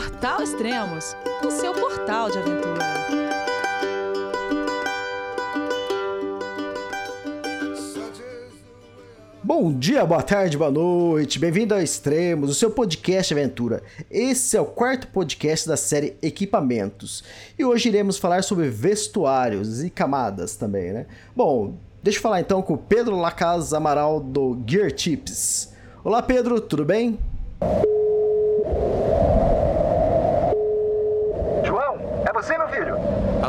Portal Extremos, o seu portal de aventura. Bom dia, boa tarde, boa noite, bem-vindo ao Extremos, o seu podcast de aventura. Esse é o quarto podcast da série Equipamentos e hoje iremos falar sobre vestuários e camadas também, né? Bom, deixa eu falar então com o Pedro Lacaz Amaral do Gear Tips. Olá, Pedro, tudo bem? João, é você, meu filho?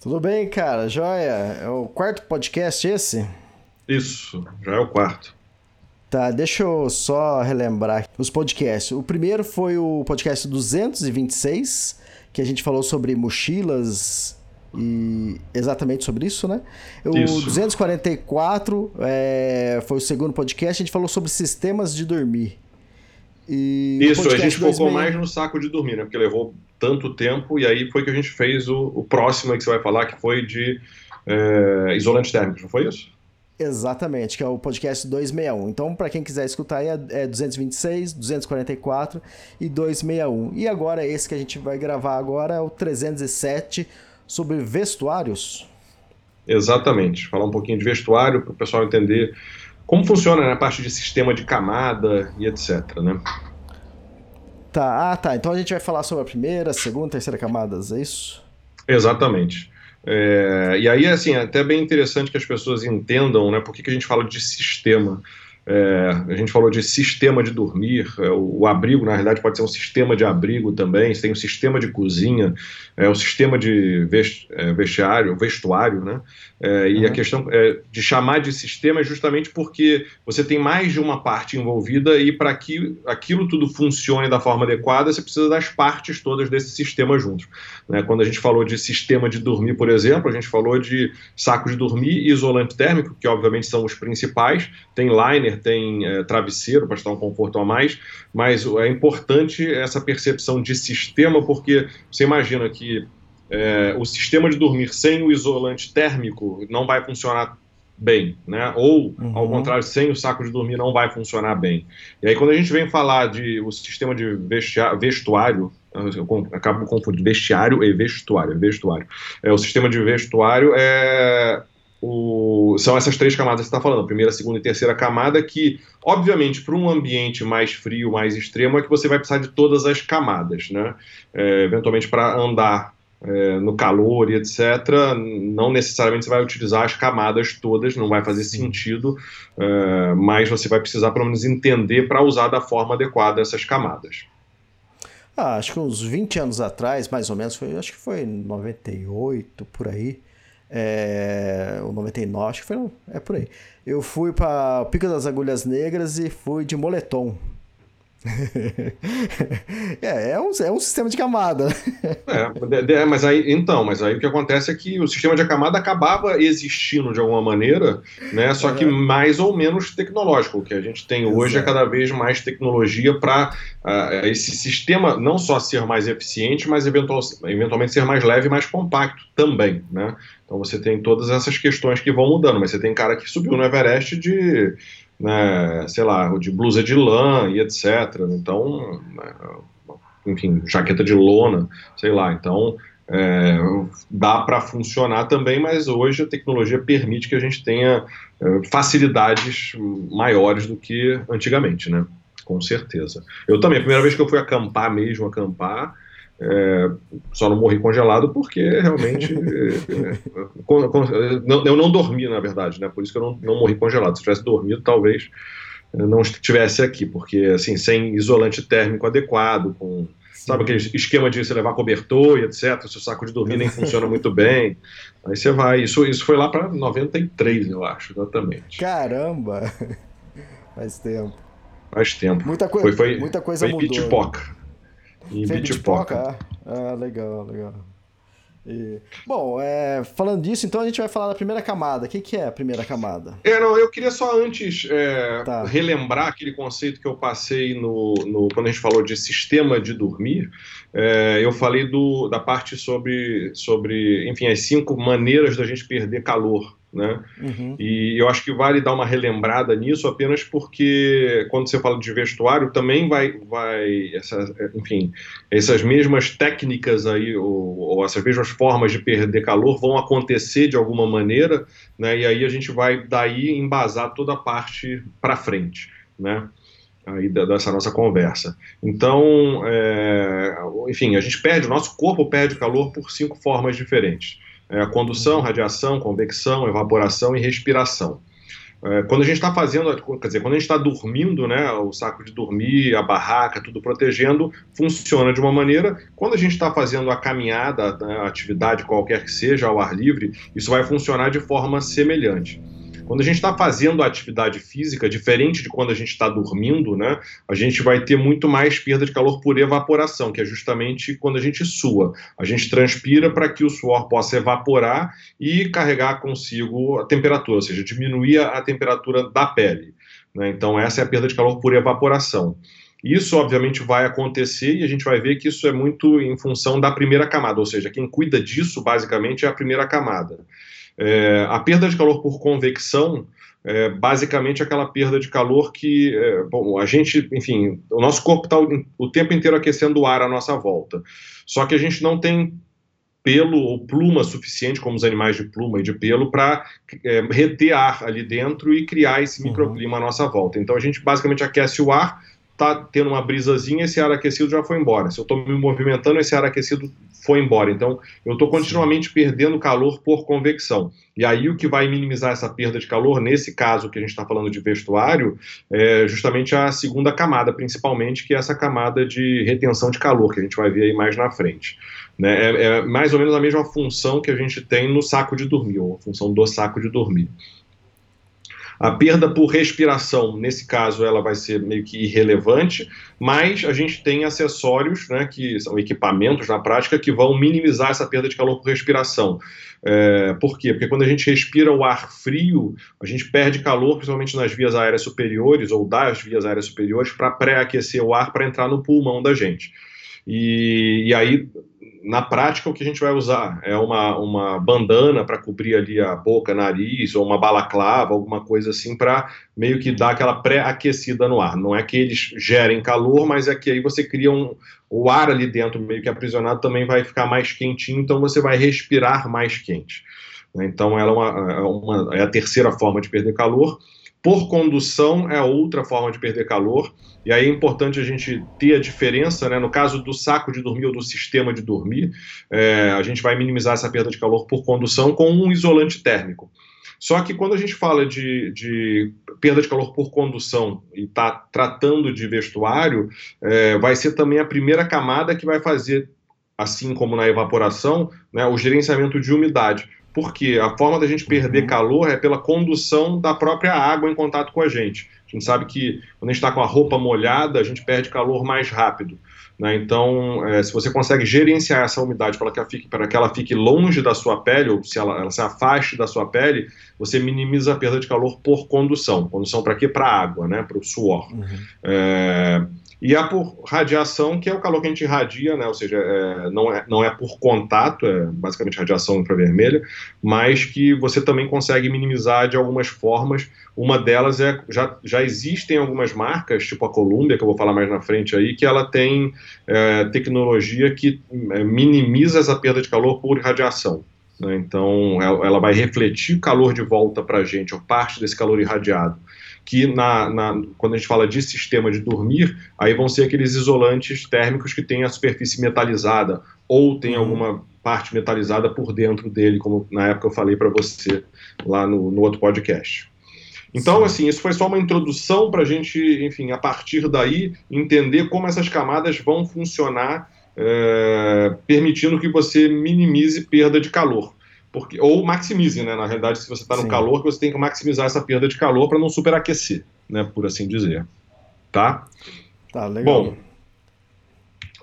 Tudo bem, cara, joia. É o quarto podcast esse? Isso, já é o quarto. Tá, deixa eu só relembrar os podcasts. O primeiro foi o podcast 226, que a gente falou sobre mochilas e exatamente sobre isso, né? O Isso. 244 é, foi o segundo podcast, a gente falou sobre sistemas de dormir. E Isso, a gente focou 26 mais no saco de dormir, né? Porque levou tanto tempo, e aí foi que a gente fez o, o próximo que você vai falar, que foi de é, isolante térmico, não foi isso? Exatamente, que é o podcast 261. Então, para quem quiser escutar é 226, 244 e 261. E agora, esse que a gente vai gravar agora é o 307 sobre vestuários. Exatamente. Falar um pouquinho de vestuário para o pessoal entender como funciona né, a parte de sistema de camada e etc. Né? Tá, ah, tá. Então a gente vai falar sobre a primeira, segunda, terceira camadas, é isso? Exatamente. É, e aí, assim, é até bem interessante que as pessoas entendam né, por que, que a gente fala de sistema. É, a gente falou de sistema de dormir, é, o, o abrigo, na realidade, pode ser um sistema de abrigo também, tem um sistema de cozinha, é, o sistema de vest, é, vestiário, vestuário, né? É, e a questão é, de chamar de sistema é justamente porque você tem mais de uma parte envolvida e para que aquilo tudo funcione da forma adequada, você precisa das partes todas desse sistema juntos. né? Quando a gente falou de sistema de dormir, por exemplo, a gente falou de saco de dormir e isolante térmico, que obviamente são os principais, tem liner, tem é, travesseiro para estar um conforto a mais, mas é importante essa percepção de sistema, porque você imagina que é, o sistema de dormir sem o isolante térmico não vai funcionar bem, né? Ou, ao Uhum. contrário, sem o saco de dormir não vai funcionar bem. E aí, quando a gente vem falar de o sistema de vestuário, eu acabo confundindo vestiário e vestuário, vestuário. É, o sistema de vestuário é o- são essas três camadas que você está falando, a primeira, segunda e terceira camada, que, obviamente, para um ambiente mais frio, mais extremo, é que você vai precisar de todas as camadas, né? É, eventualmente, para andar é, no calor e etc., não necessariamente você vai utilizar as camadas todas, não vai fazer sentido, é, mas você vai precisar, pelo menos, entender para usar da forma adequada essas camadas. Ah, acho que uns 20 anos atrás, mais ou menos, foi, acho que foi em 98, por aí. É, ou 99, acho que foi, é por aí. Eu fui para Pico das Agulhas Negras e fui de moletom. é, é um, é um sistema de camada. né? É, de- mas aí, então, mas aí o que acontece é que o sistema de camada acabava existindo de alguma maneira, né? Só que mais ou menos tecnológico. O que a gente tem hoje é cada vez mais tecnologia para esse sistema não só ser mais eficiente, mas eventual- eventualmente ser mais leve e mais compacto também, né? Então você tem todas essas questões que vão mudando, mas você tem cara que subiu no Everest de, né, sei lá, de blusa de lã e etc. Então, né, enfim, jaqueta de lona, sei lá. Então, é, dá para funcionar também, mas hoje a tecnologia permite que a gente tenha é, facilidades maiores do que antigamente, né? Com certeza. Eu também, a primeira vez que eu fui acampar mesmo, acampar, é, só não morri congelado porque realmente con- não- eu não dormi, na verdade, né? Por isso que eu não, não morri congelado. Se tivesse dormido, talvez eu não estivesse aqui, porque assim, sem isolante térmico adequado, com Sabe aquele esquema de você levar cobertor e etc. Se o saco de dormir nem funciona muito bem. Aí você vai. Isso, isso foi lá para 93, eu acho, exatamente. Caramba! Faz tempo. Faz tempo. Muita, coi foi, foi, muita coisa foi mudou. Bitipoca. Em Bitipoca. Ah, legal, legal. E, bom, é, falando disso, então a gente vai falar da primeira camada. O que, que é a primeira camada? É, não, eu queria só antes é, Tá. relembrar aquele conceito que eu passei no, no- quando a gente falou de sistema de dormir. É, eu falei do, da parte sobre, sobre, enfim, as cinco maneiras da gente perder calor, né? Uhum. E eu acho que vale dar uma relembrada nisso apenas porque quando você fala de vestuário também vai, vai essa, enfim, essas mesmas técnicas aí ou, ou essas mesmas formas de perder calor vão acontecer de alguma maneira, né? E aí a gente vai daí embasar toda a parte para frente, né? Aí dessa nossa conversa. Então, é, enfim, a gente perde, o nosso corpo perde calor por cinco formas diferentes. É, condução, radiação, convecção, evaporação e respiração. É, quando a gente está fazendo, quer dizer, quando a gente está dormindo, né, o saco de dormir, a barraca, tudo protegendo, funciona de uma maneira. Quando a gente está fazendo a caminhada, né, a atividade qualquer que seja, ao ar livre, isso vai funcionar de forma semelhante. Quando a gente está fazendo atividade física, diferente de quando a gente está dormindo, né, a gente vai ter muito mais perda de calor por evaporação, que é justamente quando a gente sua. A gente transpira para que o suor possa evaporar e carregar consigo a temperatura, ou seja, diminuir a temperatura da pele. né? Então, essa é a perda de calor por evaporação. Isso, obviamente, vai acontecer e a gente vai ver que isso é muito em função da primeira camada, ou seja, quem cuida disso, basicamente, é a primeira camada. É, a perda de calor por convecção é basicamente aquela perda de calor que, é, bom, a gente, enfim, o nosso corpo está o, o tempo inteiro aquecendo o ar à nossa volta. Só que a gente não tem pelo ou pluma suficiente, como os animais de pluma e de pelo, para é, reter ar ali dentro e criar esse microclima à nossa volta. Então a gente basicamente aquece o ar, tá tendo uma brisazinha, esse ar aquecido já foi embora. Se eu estou me movimentando, esse ar aquecido foi embora. Então eu estou continuamente perdendo calor por convecção. E aí o que vai minimizar essa perda de calor, nesse caso que a gente está falando de vestuário, é justamente a segunda camada, principalmente, que é essa camada de retenção de calor, que a gente vai ver aí mais na frente. Né? É, é mais ou menos a mesma função que a gente tem no saco de dormir, ou a função do saco de dormir. A perda por respiração, nesse caso, ela vai ser meio que irrelevante, mas a gente tem acessórios, né, que são equipamentos na prática, que vão minimizar essa perda de calor por respiração. É, por quê? Porque quando a gente respira o ar frio, a gente perde calor, principalmente nas vias aéreas superiores ou das vias aéreas superiores, para pré-aquecer o ar para entrar no pulmão da gente. E, e aí, na prática, o que a gente vai usar é uma, uma bandana para cobrir ali a boca, nariz, ou uma balaclava, alguma coisa assim, para meio que dar aquela pré-aquecida no ar. Não é que eles gerem calor, mas é que aí você cria um. O ar ali dentro, meio que aprisionado, também vai ficar mais quentinho, então você vai respirar mais quente. Então, ela é, uma, é, uma, é a terceira forma de perder calor. Por condução é outra forma de perder calor, e aí é importante a gente ter a diferença, né? No caso do saco de dormir ou do sistema de dormir, é, a gente vai minimizar essa perda de calor por condução com um isolante térmico. Só que quando a gente fala de, de perda de calor por condução e está tratando de vestuário, é, vai ser também a primeira camada que vai fazer, assim como na evaporação, né, o gerenciamento de umidade porque a forma da gente perder calor é pela condução da própria água em contato com a gente. A gente sabe que quando a gente está com a roupa molhada, a gente perde calor mais rápido. Né? Então, é, se você consegue gerenciar essa umidade para que, ela fique, para que ela fique longe da sua pele, ou se ela, ela se afaste da sua pele, você minimiza a perda de calor por condução. Condução para quê? Para a água, né? para o suor. Uhum. É, e a por radiação, que é o calor que a gente irradia, né? ou seja, é, não, é, não é por contato, é basicamente radiação infravermelha, mas que você também consegue minimizar de algumas formas. Uma delas é, já, já existem algumas marcas, tipo a Columbia, que eu vou falar mais na frente aí, que ela tem é, tecnologia que é, minimiza essa perda de calor por radiação. Né? Então, ela vai refletir calor de volta para a gente, ou parte desse calor irradiado que na, na, quando a gente fala de sistema de dormir, aí vão ser aqueles isolantes térmicos que têm a superfície metalizada ou tem alguma parte metalizada por dentro dele, como na época eu falei para você lá no, no, outro podcast. Então, Sim. assim, isso foi só uma introdução para a gente, enfim, a partir daí entender como essas camadas vão funcionar, é, permitindo que você minimize perda de calor. Porque, ou maximize, né? Na realidade, se você está no Sim. calor, você tem que maximizar essa perda de calor para não superaquecer. né, por assim dizer. Tá? Tá, legal. Bom,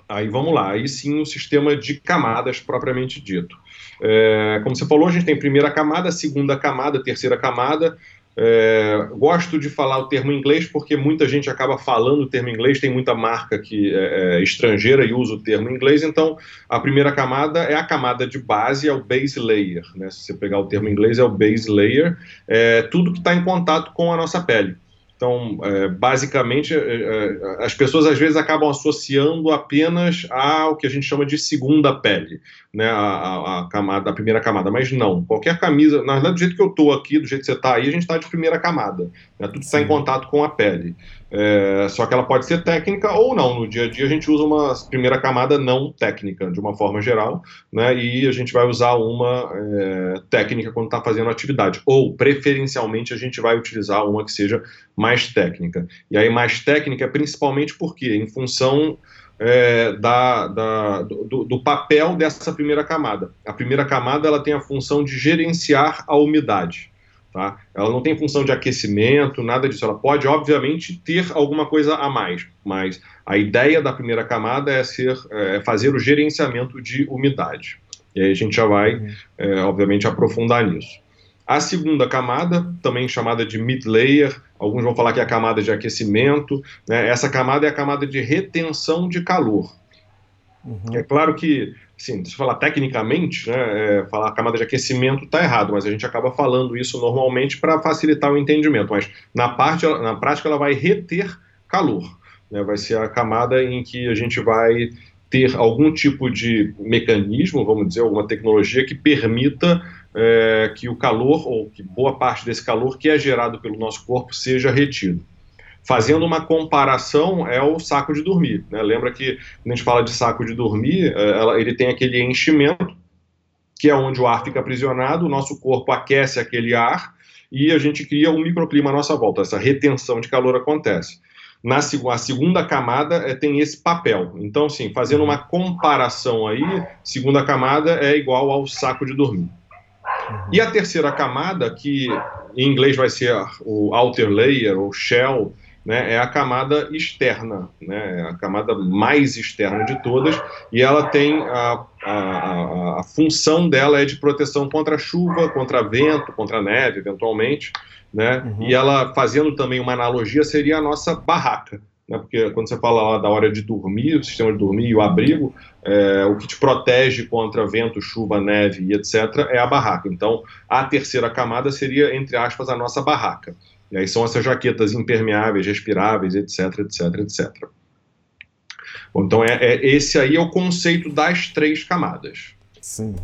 aí vamos lá. Aí sim o sistema de camadas propriamente dito. É, como você falou, a gente tem primeira camada, segunda camada, terceira camada. É, gosto de falar o termo inglês porque muita gente acaba falando o termo inglês, tem muita marca que é, é, estrangeira e usa o termo inglês, então a primeira camada é a camada de base, é o base layer. Né? Se você pegar o termo inglês, é o base layer, é tudo que está em contato com a nossa pele. Então, é, basicamente, é, é, as pessoas às vezes acabam associando apenas ao que a gente chama de segunda pele, né, a, a, a, camada, a primeira camada, mas não. Qualquer camisa, na verdade, do jeito que eu estou aqui, do jeito que você está aí, a gente está de primeira camada. Né, tudo está em contato com a pele. É, só que ela pode ser técnica ou não. No dia a dia a gente usa uma primeira camada não técnica, de uma forma geral, né, e a gente vai usar uma é, técnica quando está fazendo atividade. Ou, preferencialmente, a gente vai utilizar uma que seja mais técnica. E aí, mais técnica, principalmente porque, em função é, da, da, do, do, papel dessa primeira camada. A primeira camada ela tem a função de gerenciar a umidade. Tá? Ela não tem função de aquecimento, nada disso. Ela pode, obviamente, ter alguma coisa a mais, mas a ideia da primeira camada é, ser, é fazer o gerenciamento de umidade. E aí a gente já vai, uhum. é, obviamente, aprofundar nisso. A segunda camada, também chamada de mid-layer, alguns vão falar que é a camada de aquecimento, né? essa camada é a camada de retenção de calor. Uhum. É claro que assim, se falar tecnicamente, né, é, falar camada de aquecimento está errado, mas a gente acaba falando isso normalmente para facilitar o entendimento. Mas na, parte, na prática ela vai reter calor. Né, vai ser a camada em que a gente vai ter algum tipo de mecanismo, vamos dizer, alguma tecnologia que permita é, que o calor, ou que boa parte desse calor que é gerado pelo nosso corpo, seja retido. Fazendo uma comparação, é o saco de dormir. Né? Lembra que quando a gente fala de saco de dormir, é, ele tem aquele enchimento, que é onde o ar fica aprisionado, o nosso corpo aquece aquele ar e a gente cria um microclima à nossa volta. Essa retenção de calor acontece. Na a segunda camada é, tem esse papel. Então, sim, fazendo uma comparação aí, segunda camada é igual ao saco de dormir. E a terceira camada, que em inglês vai ser o outer layer ou shell, né, é a camada externa, né, é a camada mais externa de todas, e ela tem a, a, a, função dela é de proteção contra chuva, contra vento, contra neve, eventualmente, né, uhum. e ela, fazendo também uma analogia, seria a nossa barraca, né, porque quando você fala lá da hora de dormir, o sistema de dormir e o abrigo, é, o que te protege contra vento, chuva, neve e etc. é a barraca. Então, a terceira camada seria, entre aspas, a nossa barraca. E aí são essas jaquetas impermeáveis, respiráveis, etc, etc, etc. Bom, então é, é, esse aí é o conceito das três camadas. Sim.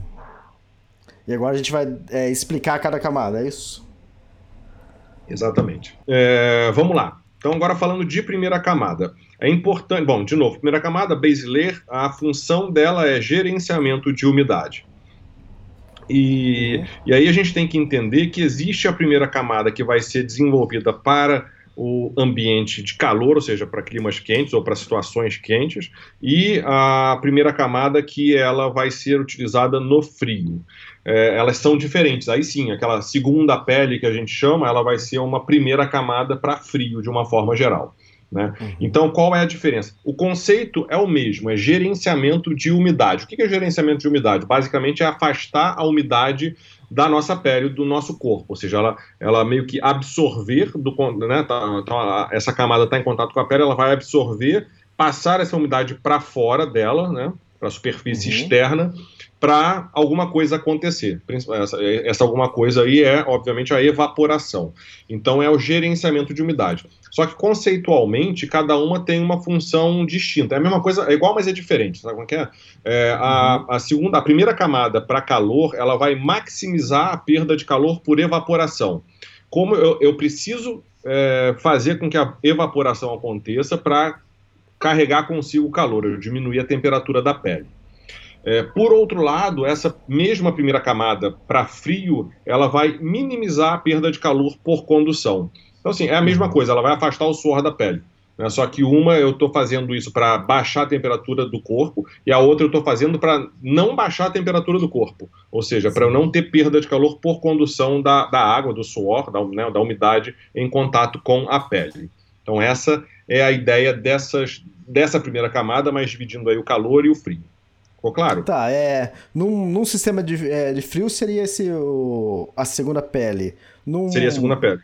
E agora a gente vai é, explicar cada camada, é isso? Exatamente. É, vamos lá. Então, agora falando de primeira camada. É importante, bom, de novo, primeira camada, base layer, a função dela é gerenciamento de umidade. E, uhum. e aí a gente tem que entender que existe a primeira camada que vai ser desenvolvida para o ambiente de calor, ou seja, para climas quentes ou para situações quentes, e a primeira camada que ela vai ser utilizada no frio. É, elas são diferentes. Aí sim, aquela segunda pele que a gente chama, ela vai ser uma primeira camada para frio, de uma forma geral. Né? Uhum. Então, qual é a diferença? O conceito é o mesmo, é gerenciamento de umidade. O que é gerenciamento de umidade? Basicamente é afastar a umidade da nossa pele, do nosso corpo, ou seja, ela, ela meio que absorver, do, né, tá, tá, essa camada está em contato com a pele, ela vai absorver, passar essa umidade para fora dela, né, para a superfície uhum. externa, para alguma coisa acontecer. Essa, essa, alguma coisa aí é, obviamente, a evaporação. Então, é o gerenciamento de umidade. Só que, conceitualmente, cada uma tem uma função distinta. É a mesma coisa, é igual, mas é diferente. Sabe como é é? é a, a, segunda, a primeira camada, para calor, ela vai maximizar a perda de calor por evaporação. Como eu, eu preciso é, fazer com que a evaporação aconteça para carregar consigo o calor, eu diminuir a temperatura da pele. É, por outro lado, essa mesma primeira camada para frio, ela vai minimizar a perda de calor por condução. Então, assim, é a mesma uhum. coisa, ela vai afastar o suor da pele. Né? Só que uma eu estou fazendo isso para baixar a temperatura do corpo e a outra eu estou fazendo para não baixar a temperatura do corpo, ou seja, para eu não ter perda de calor por condução da, da água, do suor, da, né, da umidade em contato com a pele. Então essa é a ideia dessas, dessa primeira camada, mas dividindo aí o calor e o frio. Ficou claro? Tá, é. Num, num sistema de, é, de frio seria esse o, a segunda pele. Num, seria a segunda pele.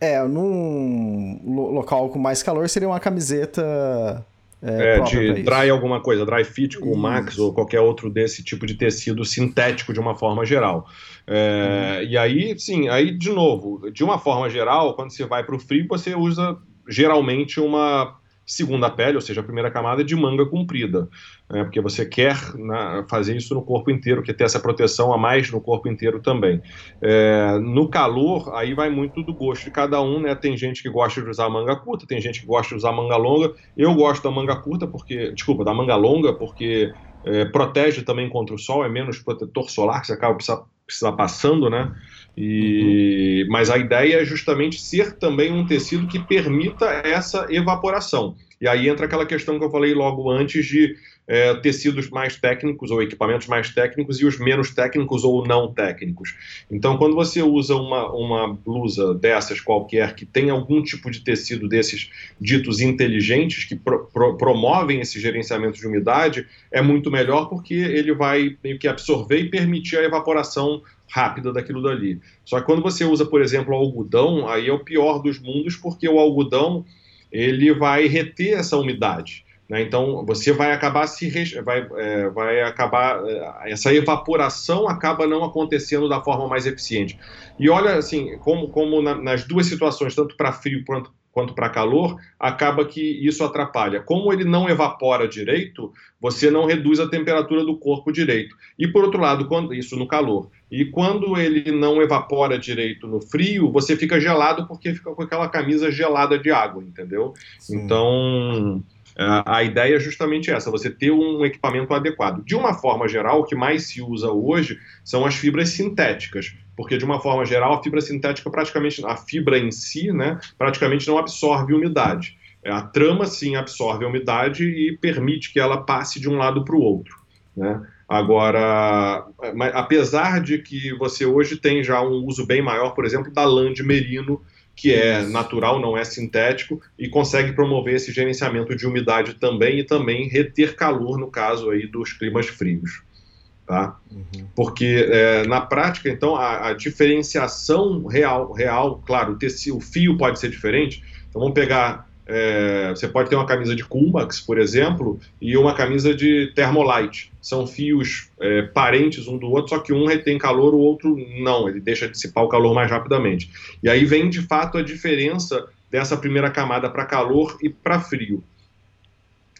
É, num local com mais calor seria uma camiseta. É, é de dry alguma coisa, dry fit com max ou qualquer outro desse tipo de tecido sintético de uma forma geral. É, uhum. E aí, sim, aí de novo, de uma forma geral, quando você vai para o frio, você usa geralmente uma segunda pele, ou seja, a primeira camada de manga comprida, né, porque você quer né, fazer isso no corpo inteiro, quer ter essa proteção a mais no corpo inteiro também. É, no calor, aí vai muito do gosto de cada um, né? Tem gente que gosta de usar manga curta, tem gente que gosta de usar manga longa. Eu gosto da manga curta porque, desculpa, da manga longa porque é, protege também contra o sol, é menos protetor solar que você acaba precisar, precisar passando, né? E, uhum. Mas a ideia é justamente ser também um tecido que permita essa evaporação. E aí entra aquela questão que eu falei logo antes de é, tecidos mais técnicos ou equipamentos mais técnicos e os menos técnicos ou não técnicos. Então, quando você usa uma, uma blusa dessas qualquer que tem algum tipo de tecido desses ditos inteligentes que pro, pro, promovem esse gerenciamento de umidade, é muito melhor porque ele vai meio que absorver e permitir a evaporação rápida daquilo dali. Só que quando você usa, por exemplo, algodão, aí é o pior dos mundos, porque o algodão ele vai reter essa umidade. Né? Então você vai acabar se vai, é, vai acabar é, essa evaporação acaba não acontecendo da forma mais eficiente. E olha assim como, como na, nas duas situações, tanto para frio quanto quanto para calor, acaba que isso atrapalha. Como ele não evapora direito, você não reduz a temperatura do corpo direito. E por outro lado, quando isso no calor. E quando ele não evapora direito no frio, você fica gelado porque fica com aquela camisa gelada de água, entendeu? Sim. Então, a ideia é justamente essa, você ter um equipamento adequado. De uma forma geral, o que mais se usa hoje são as fibras sintéticas porque de uma forma geral a fibra sintética praticamente, a fibra em si, né, praticamente não absorve umidade. É, a trama sim absorve a umidade e permite que ela passe de um lado para o outro. Né? Agora, apesar de que você hoje tem já um uso bem maior, por exemplo, da lã de merino, que é natural, não é sintético, e consegue promover esse gerenciamento de umidade também e também reter calor no caso aí dos climas frios. Tá? Uhum. Porque é, na prática, então, a, a, diferenciação real, real, claro, o, tecido, o fio pode ser diferente. Então vamos pegar, é, você pode ter uma camisa de Kumbax, por exemplo, e uma camisa de Thermolite. São fios é, parentes um do outro, só que um retém calor, o outro não, ele deixa dissipar o calor mais rapidamente. E aí vem de fato a diferença dessa primeira camada para calor e para frio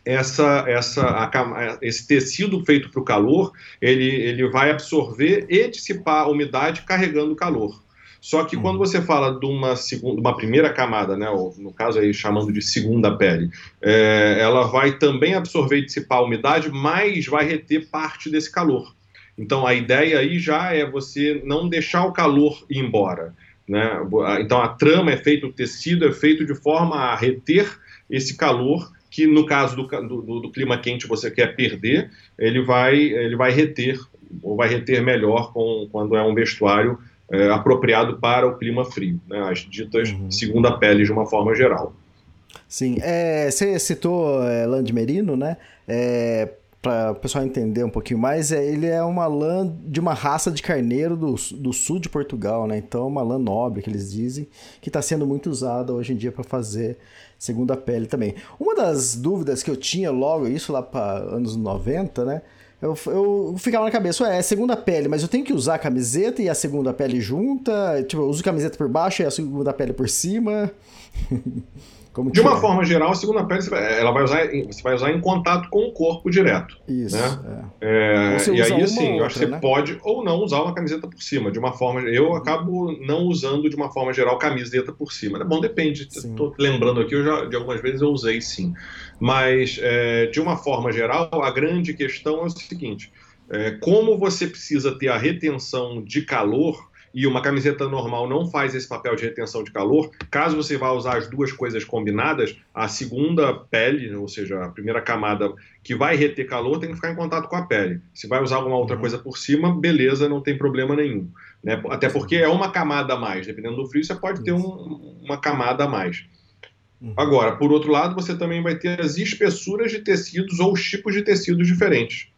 essa, essa, a, esse tecido feito para o calor, ele, ele vai absorver e dissipar a umidade carregando o calor. Só que quando uhum. você fala de uma, segunda, uma primeira camada, né, ou no caso aí chamando de segunda pele, é, ela vai também absorver e dissipar a umidade, mas vai reter parte desse calor. Então a ideia aí já é você não deixar o calor ir embora. Né? Então a trama é feita, o tecido é feito de forma a reter esse calor que no caso do, do, do, clima quente você quer perder, ele vai, ele vai reter, ou vai reter melhor com, quando é um vestuário é, apropriado para o clima frio, né, as ditas uhum. segunda pele de uma forma geral. Sim, é, você citou é, lã de merino, né? É, para o pessoal entender um pouquinho mais, é, ele é uma lã de uma raça de carneiro do, do sul de Portugal, né? Então, uma lã nobre, que eles dizem, que está sendo muito usada hoje em dia para fazer segunda pele também. Uma das dúvidas que eu tinha logo, isso lá para anos 90, né? Eu, eu ficava na cabeça, é segunda pele, mas eu tenho que usar a camiseta e a segunda pele junta? Tipo, eu uso camiseta por baixo e a segunda pele por cima? Como de uma é? forma geral, a segunda pele você vai, ela vai usar, você vai usar em contato com o corpo direto. Isso. Né? É. É, e aí, assim, eu acho que você né? pode ou não usar uma camiseta por cima. De uma forma. Eu acabo não usando de uma forma geral camiseta por cima. Bom, depende. Estou lembrando aqui, eu já, de algumas vezes eu usei sim. Mas, é, de uma forma geral, a grande questão é o seguinte: é, como você precisa ter a retenção de calor e uma camiseta normal não faz esse papel de retenção de calor, caso você vá usar as duas coisas combinadas, a segunda pele, ou seja, a primeira camada que vai reter calor, tem que ficar em contato com a pele. Se vai usar alguma outra uhum. coisa por cima, beleza, não tem problema nenhum. Né? Até porque é uma camada a mais, dependendo do frio, você pode ter um, uma camada a mais. Uhum. Agora, por outro lado, você também vai ter as espessuras de tecidos ou os tipos de tecidos diferentes.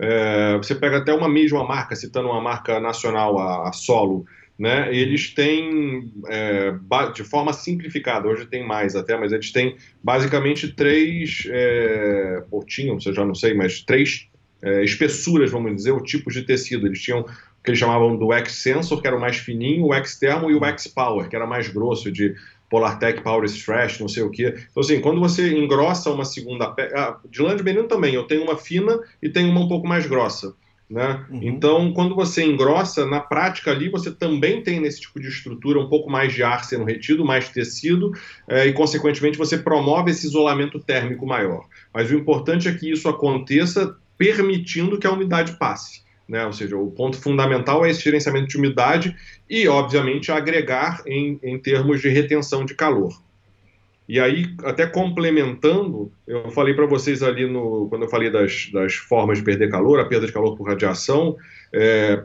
É, você pega até uma mesma marca, citando uma marca nacional, a, a Solo, né? Eles têm, é, de forma simplificada, hoje tem mais até, mas eles têm basicamente três, é, ou tinham, você já não sei, mas três é, espessuras, vamos dizer, ou tipos de tecido. Eles tinham o que eles chamavam do X-Sensor, que era o mais fininho, o X-Termo e o X-Power, que era mais grosso, de Polartec Power Stress, não sei o quê. Então, assim, quando você engrossa uma segunda pele. Ah, de lã de menino também, eu tenho uma fina e tenho uma um pouco mais grossa. Né? Uhum. Então, quando você engrossa, na prática ali você também tem nesse tipo de estrutura um pouco mais de ar sendo retido, mais tecido, é, e consequentemente você promove esse isolamento térmico maior. Mas o importante é que isso aconteça permitindo que a umidade passe. Né? Ou seja, o ponto fundamental é esse gerenciamento de umidade e, obviamente, agregar em, em termos de retenção de calor. E aí, até complementando, eu falei para vocês ali no, quando eu falei das, das formas de perder calor, a perda de calor por radiação, é,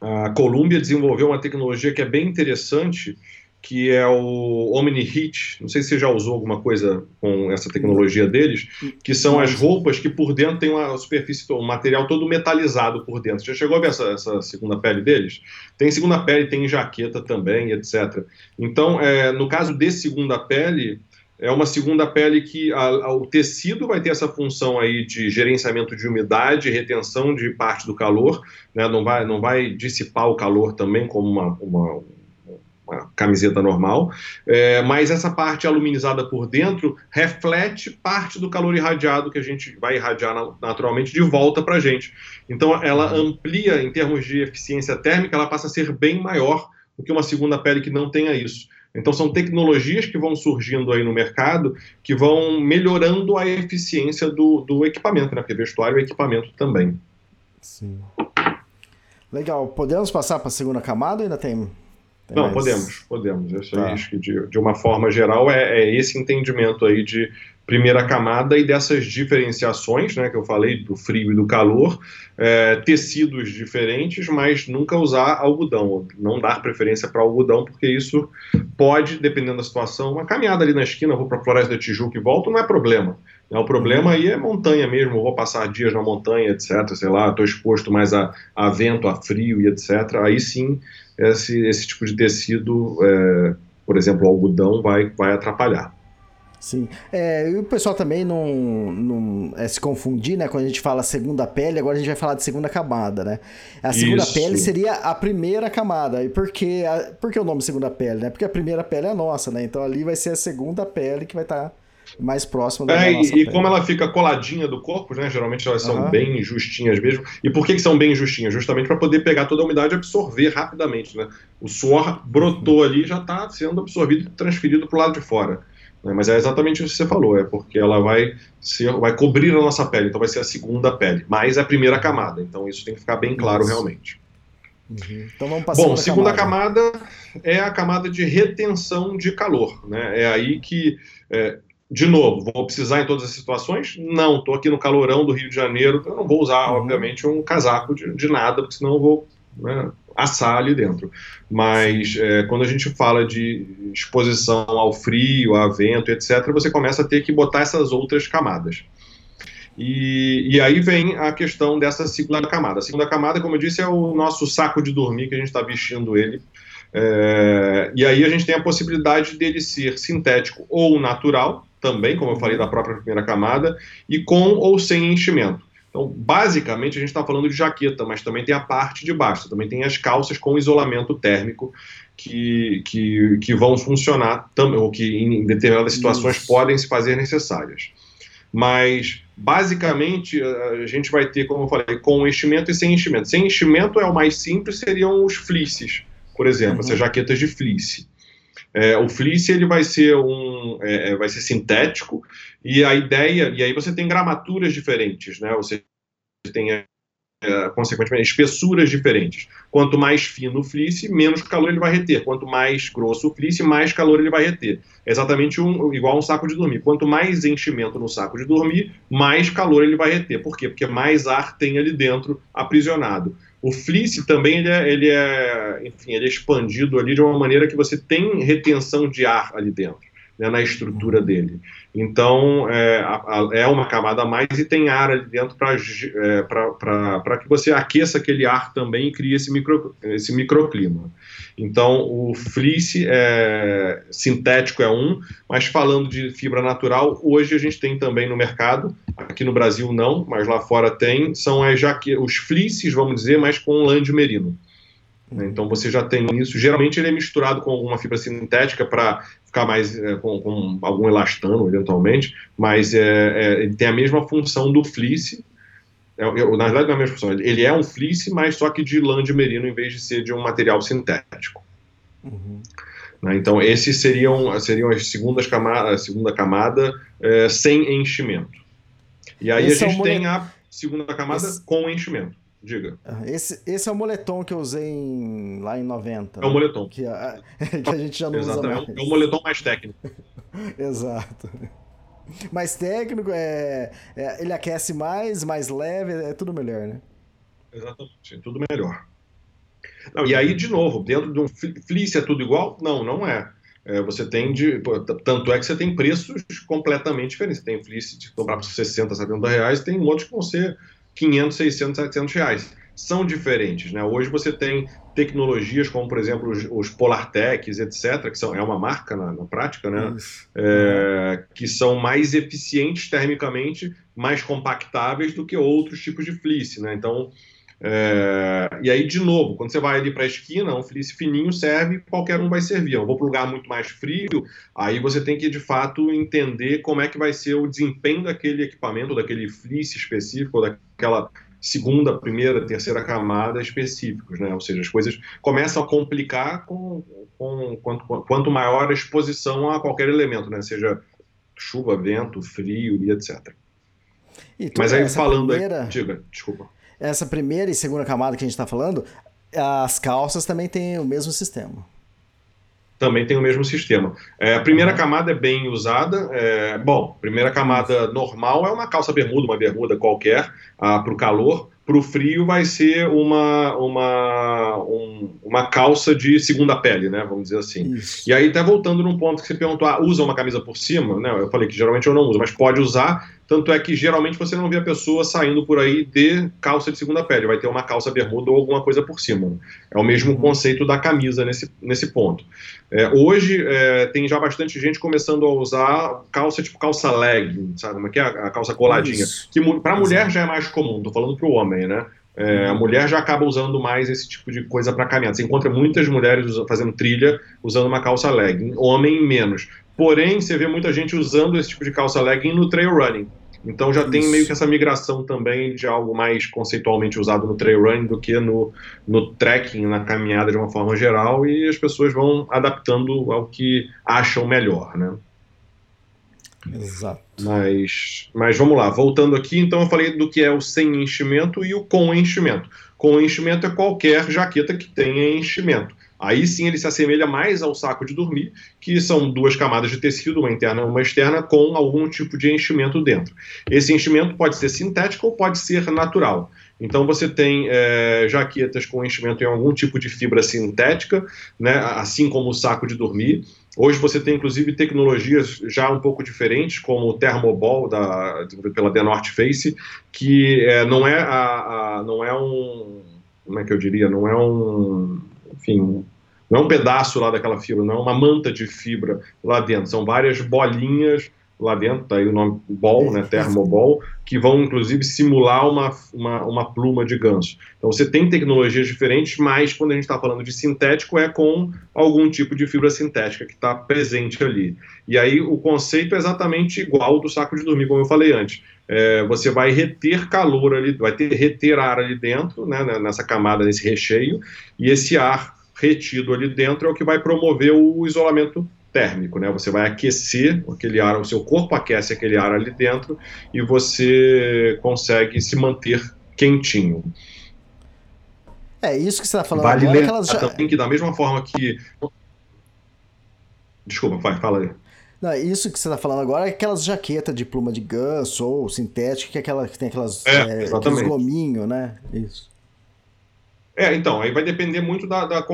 a Columbia desenvolveu uma tecnologia que é bem interessante, que é o Omni Heat. Não sei se você já usou alguma coisa com essa tecnologia deles, que são as roupas que por dentro tem uma superfície, um material todo metalizado por dentro. Já chegou a ver essa, essa segunda pele deles? Tem segunda pele, tem jaqueta também, etc. Então, é, no caso de segunda pele, é uma segunda pele que a, a, o tecido vai ter essa função aí de gerenciamento de umidade, retenção de parte do calor, né? não, vai, não vai dissipar o calor também como uma, uma uma camiseta normal, é, mas essa parte aluminizada por dentro reflete parte do calor irradiado que a gente vai irradiar naturalmente de volta para a gente. Então ela uhum. amplia em termos de eficiência térmica, ela passa a ser bem maior do que uma segunda pele que não tenha isso. Então são tecnologias que vão surgindo aí no mercado que vão melhorando a eficiência do, do equipamento, né? Porque vestuário é equipamento também. Sim. Legal. Podemos passar para a segunda camada ainda tem não, mais... podemos, podemos. Isso tá. acho que de, de uma forma geral é, é, esse entendimento aí de primeira camada e dessas diferenciações, né, que eu falei do frio e do calor, é, tecidos diferentes, mas nunca usar algodão, não dar preferência para algodão, porque isso pode, dependendo da situação, uma caminhada ali na esquina, vou para a Floresta da Tijuca e volto, não é problema. Né, o problema aí é montanha mesmo, vou passar dias na montanha, etc. Sei lá, estou exposto mais a, a vento, a frio e etc. Aí sim esse, esse tipo de tecido, é, por exemplo, o algodão, vai, vai atrapalhar. Sim. É, e o pessoal também não, não é, se confundir, né? Quando a gente fala segunda pele, agora a gente vai falar de segunda camada, né? A segunda Isso. pele seria a primeira camada. E por que, a, por que o nome segunda pele, né? Porque a primeira pele é a nossa, né? Então ali vai ser a segunda pele que vai estar. Tá mais próxima da é, nossa E pele. como ela fica coladinha do corpo, né? Geralmente elas são uhum. bem justinhas mesmo. E por que, que são bem justinhas? Justamente para poder pegar toda a umidade e absorver rapidamente, né? O suor brotou ali já está sendo absorvido e transferido para o lado de fora. Né? Mas é exatamente o que você falou, é porque ela vai, ser, vai cobrir a nossa pele, então vai ser a segunda pele, mais a primeira camada. Então isso tem que ficar bem claro isso. realmente. Uhum. Então vamos passar Bom, segunda camada. camada. é a camada de retenção de calor. Né? É aí que é, de novo, vou precisar em todas as situações? Não, estou aqui no calorão do Rio de Janeiro, eu não vou usar, uhum. obviamente, um casaco de, de, nada, porque senão eu vou né, assar ali dentro. Mas é, quando a gente fala de exposição ao frio, a vento, etc., você começa a ter que botar essas outras camadas. E, e, aí vem a questão dessa segunda camada. A segunda camada, como eu disse, é o nosso saco de dormir que a gente está vestindo ele. É, e aí a gente tem a possibilidade dele ser sintético ou natural, também, como eu falei, da própria primeira camada, e com ou sem enchimento. Então, basicamente, a gente está falando de jaqueta, mas também tem a parte de baixo, também tem as calças com isolamento térmico que, que, que vão funcionar, ou que em determinadas situações Isso. podem se fazer necessárias. Mas, basicamente, a gente vai ter, como eu falei, com enchimento e sem enchimento. Sem enchimento é o mais simples, seriam os fleeces, por exemplo, uhum. essas jaquetas de fleece. É, o fleece ele vai ser um é, é, vai ser sintético e a ideia e aí você tem gramaturas diferentes, né? Você tem é, consequentemente, espessuras diferentes. Quanto mais fino o fleece, menos calor ele vai reter. Quanto mais grosso o fleece, mais calor ele vai reter. É exatamente um, igual um saco de dormir. Quanto mais enchimento no saco de dormir, mais calor ele vai reter. Por quê? Porque mais ar tem ali dentro aprisionado. O fleece também ele é, ele é, enfim, ele é expandido ali de uma maneira que você tem retenção de ar ali dentro né, na estrutura dele. Então, é, é, uma camada a mais e tem ar ali dentro para é, que você aqueça aquele ar também e crie esse, micro, esse microclima. Então, o fleece é, sintético é um, mas falando de fibra natural, hoje a gente tem também no mercado, aqui no Brasil não, mas lá fora tem, são as jaque, os fleeces, vamos dizer, mas com lã de merino. Então você já tem isso. Geralmente ele é misturado com alguma fibra sintética para ficar mais é, com, com, algum elastano, eventualmente, mas é, é, ele tem a mesma função do fleece. É, é, na verdade, não é a mesma função. Ele é um fleece, mas só que de lã de merino em vez de ser de um material sintético. Uhum. Né, então, esses seriam, seriam as segundas camada, a segunda camada é, sem enchimento. E aí Esse a gente tem a segunda camada Esse... com enchimento. Diga. Ah, esse, esse é o moletom que eu usei em, lá em 90. É o moletom. Que a, que a gente já não Exatamente. usa mais. É o moletom mais técnico. Exato. Mais técnico, é, é, ele aquece mais, mais leve, é tudo melhor, né? Exatamente, é tudo melhor. Não, e aí, de novo, dentro de um fleece é tudo igual? Não, não é. é você tem de. Tanto é que você tem preços completamente diferentes. Tem fleece de comprar por 60, 70 reais, tem outros que vão ser 500, 600, 700 reais. São diferentes, né? Hoje você tem tecnologias como, por exemplo, os, os Polartechs, etc., que são, é uma marca na, na prática, né? É, que são mais eficientes termicamente, mais compactáveis do que outros tipos de fleece, né? Então, é, e aí, de novo, quando você vai ali para a esquina, um fleece fininho serve, qualquer um vai servir. Eu vou para um lugar muito mais frio, aí você tem que, de fato, entender como é que vai ser o desempenho daquele equipamento, daquele fleece específico, daquela segunda, primeira, terceira camada específicos, né? Ou seja, as coisas começam a complicar com, com quanto, quanto maior a exposição a qualquer elemento, né? Seja chuva, vento, frio e etc. E Mas aí falando primeira... aí, diga, desculpa essa primeira e segunda camada que a gente está falando, as calças também têm o mesmo sistema. Também tem o mesmo sistema. É, a primeira uhum. camada é bem usada. É, bom, primeira camada normal é uma calça bermuda, uma bermuda qualquer, ah, para o calor. Para o frio vai ser uma, uma, um, uma calça de segunda pele, né? Vamos dizer assim. Isso. E aí, até voltando num ponto que você perguntou, ah, usa uma camisa por cima? Né? Eu falei que geralmente eu não uso, mas pode usar tanto é que geralmente você não vê a pessoa saindo por aí de calça de segunda pele, vai ter uma calça bermuda ou alguma coisa por cima. É o mesmo uhum. conceito da camisa nesse, nesse ponto. É, hoje é, tem já bastante gente começando a usar calça tipo calça leg, sabe como é que é? A calça coladinha. Isso. Que para a mulher já é mais comum, tô falando para o homem, né? É, a mulher já acaba usando mais esse tipo de coisa para caminhar. Você encontra muitas mulheres fazendo trilha usando uma calça legging, homem menos. Porém, você vê muita gente usando esse tipo de calça legging no trail running. Então já Isso. tem meio que essa migração também de algo mais conceitualmente usado no trail running do que no, no trekking, na caminhada de uma forma geral, e as pessoas vão adaptando ao que acham melhor, né? Exato. Mas, mas vamos lá, voltando aqui, então eu falei do que é o sem enchimento e o com enchimento. Com enchimento é qualquer jaqueta que tenha enchimento. Aí sim ele se assemelha mais ao saco de dormir, que são duas camadas de tecido, uma interna e uma externa, com algum tipo de enchimento dentro. Esse enchimento pode ser sintético ou pode ser natural. Então você tem é, jaquetas com enchimento em algum tipo de fibra sintética, né, assim como o saco de dormir. Hoje você tem inclusive tecnologias já um pouco diferentes, como o Thermoball da, pela The North Face, que é, não é a, a, não é um como é que eu diria, não é um enfim, não é um pedaço lá daquela fibra, não é uma manta de fibra lá dentro, são várias bolinhas lá dentro, tá aí o nome ball, né, termoball, que vão inclusive simular uma, uma, uma, pluma de ganso. Então você tem tecnologias diferentes, mas quando a gente está falando de sintético é com algum tipo de fibra sintética que está presente ali. E aí o conceito é exatamente igual do saco de dormir, como eu falei antes. É, você vai reter calor ali, vai ter reter ar ali dentro, né, nessa camada, nesse recheio, e esse ar retido ali dentro é o que vai promover o isolamento térmico, né? Você vai aquecer aquele ar, o seu corpo aquece aquele ar ali dentro e você consegue se manter quentinho. É, isso que você está falando vale agora, é lembrar ja... também que da mesma forma que... Desculpa, vai, fala aí. Não, isso que você está falando agora é aquelas jaquetas de pluma de ganso ou sintética, que, é aquela, que tem aquelas, É, é, exatamente. aqueles gominho, né? Isso. É, então, aí vai depender muito da, da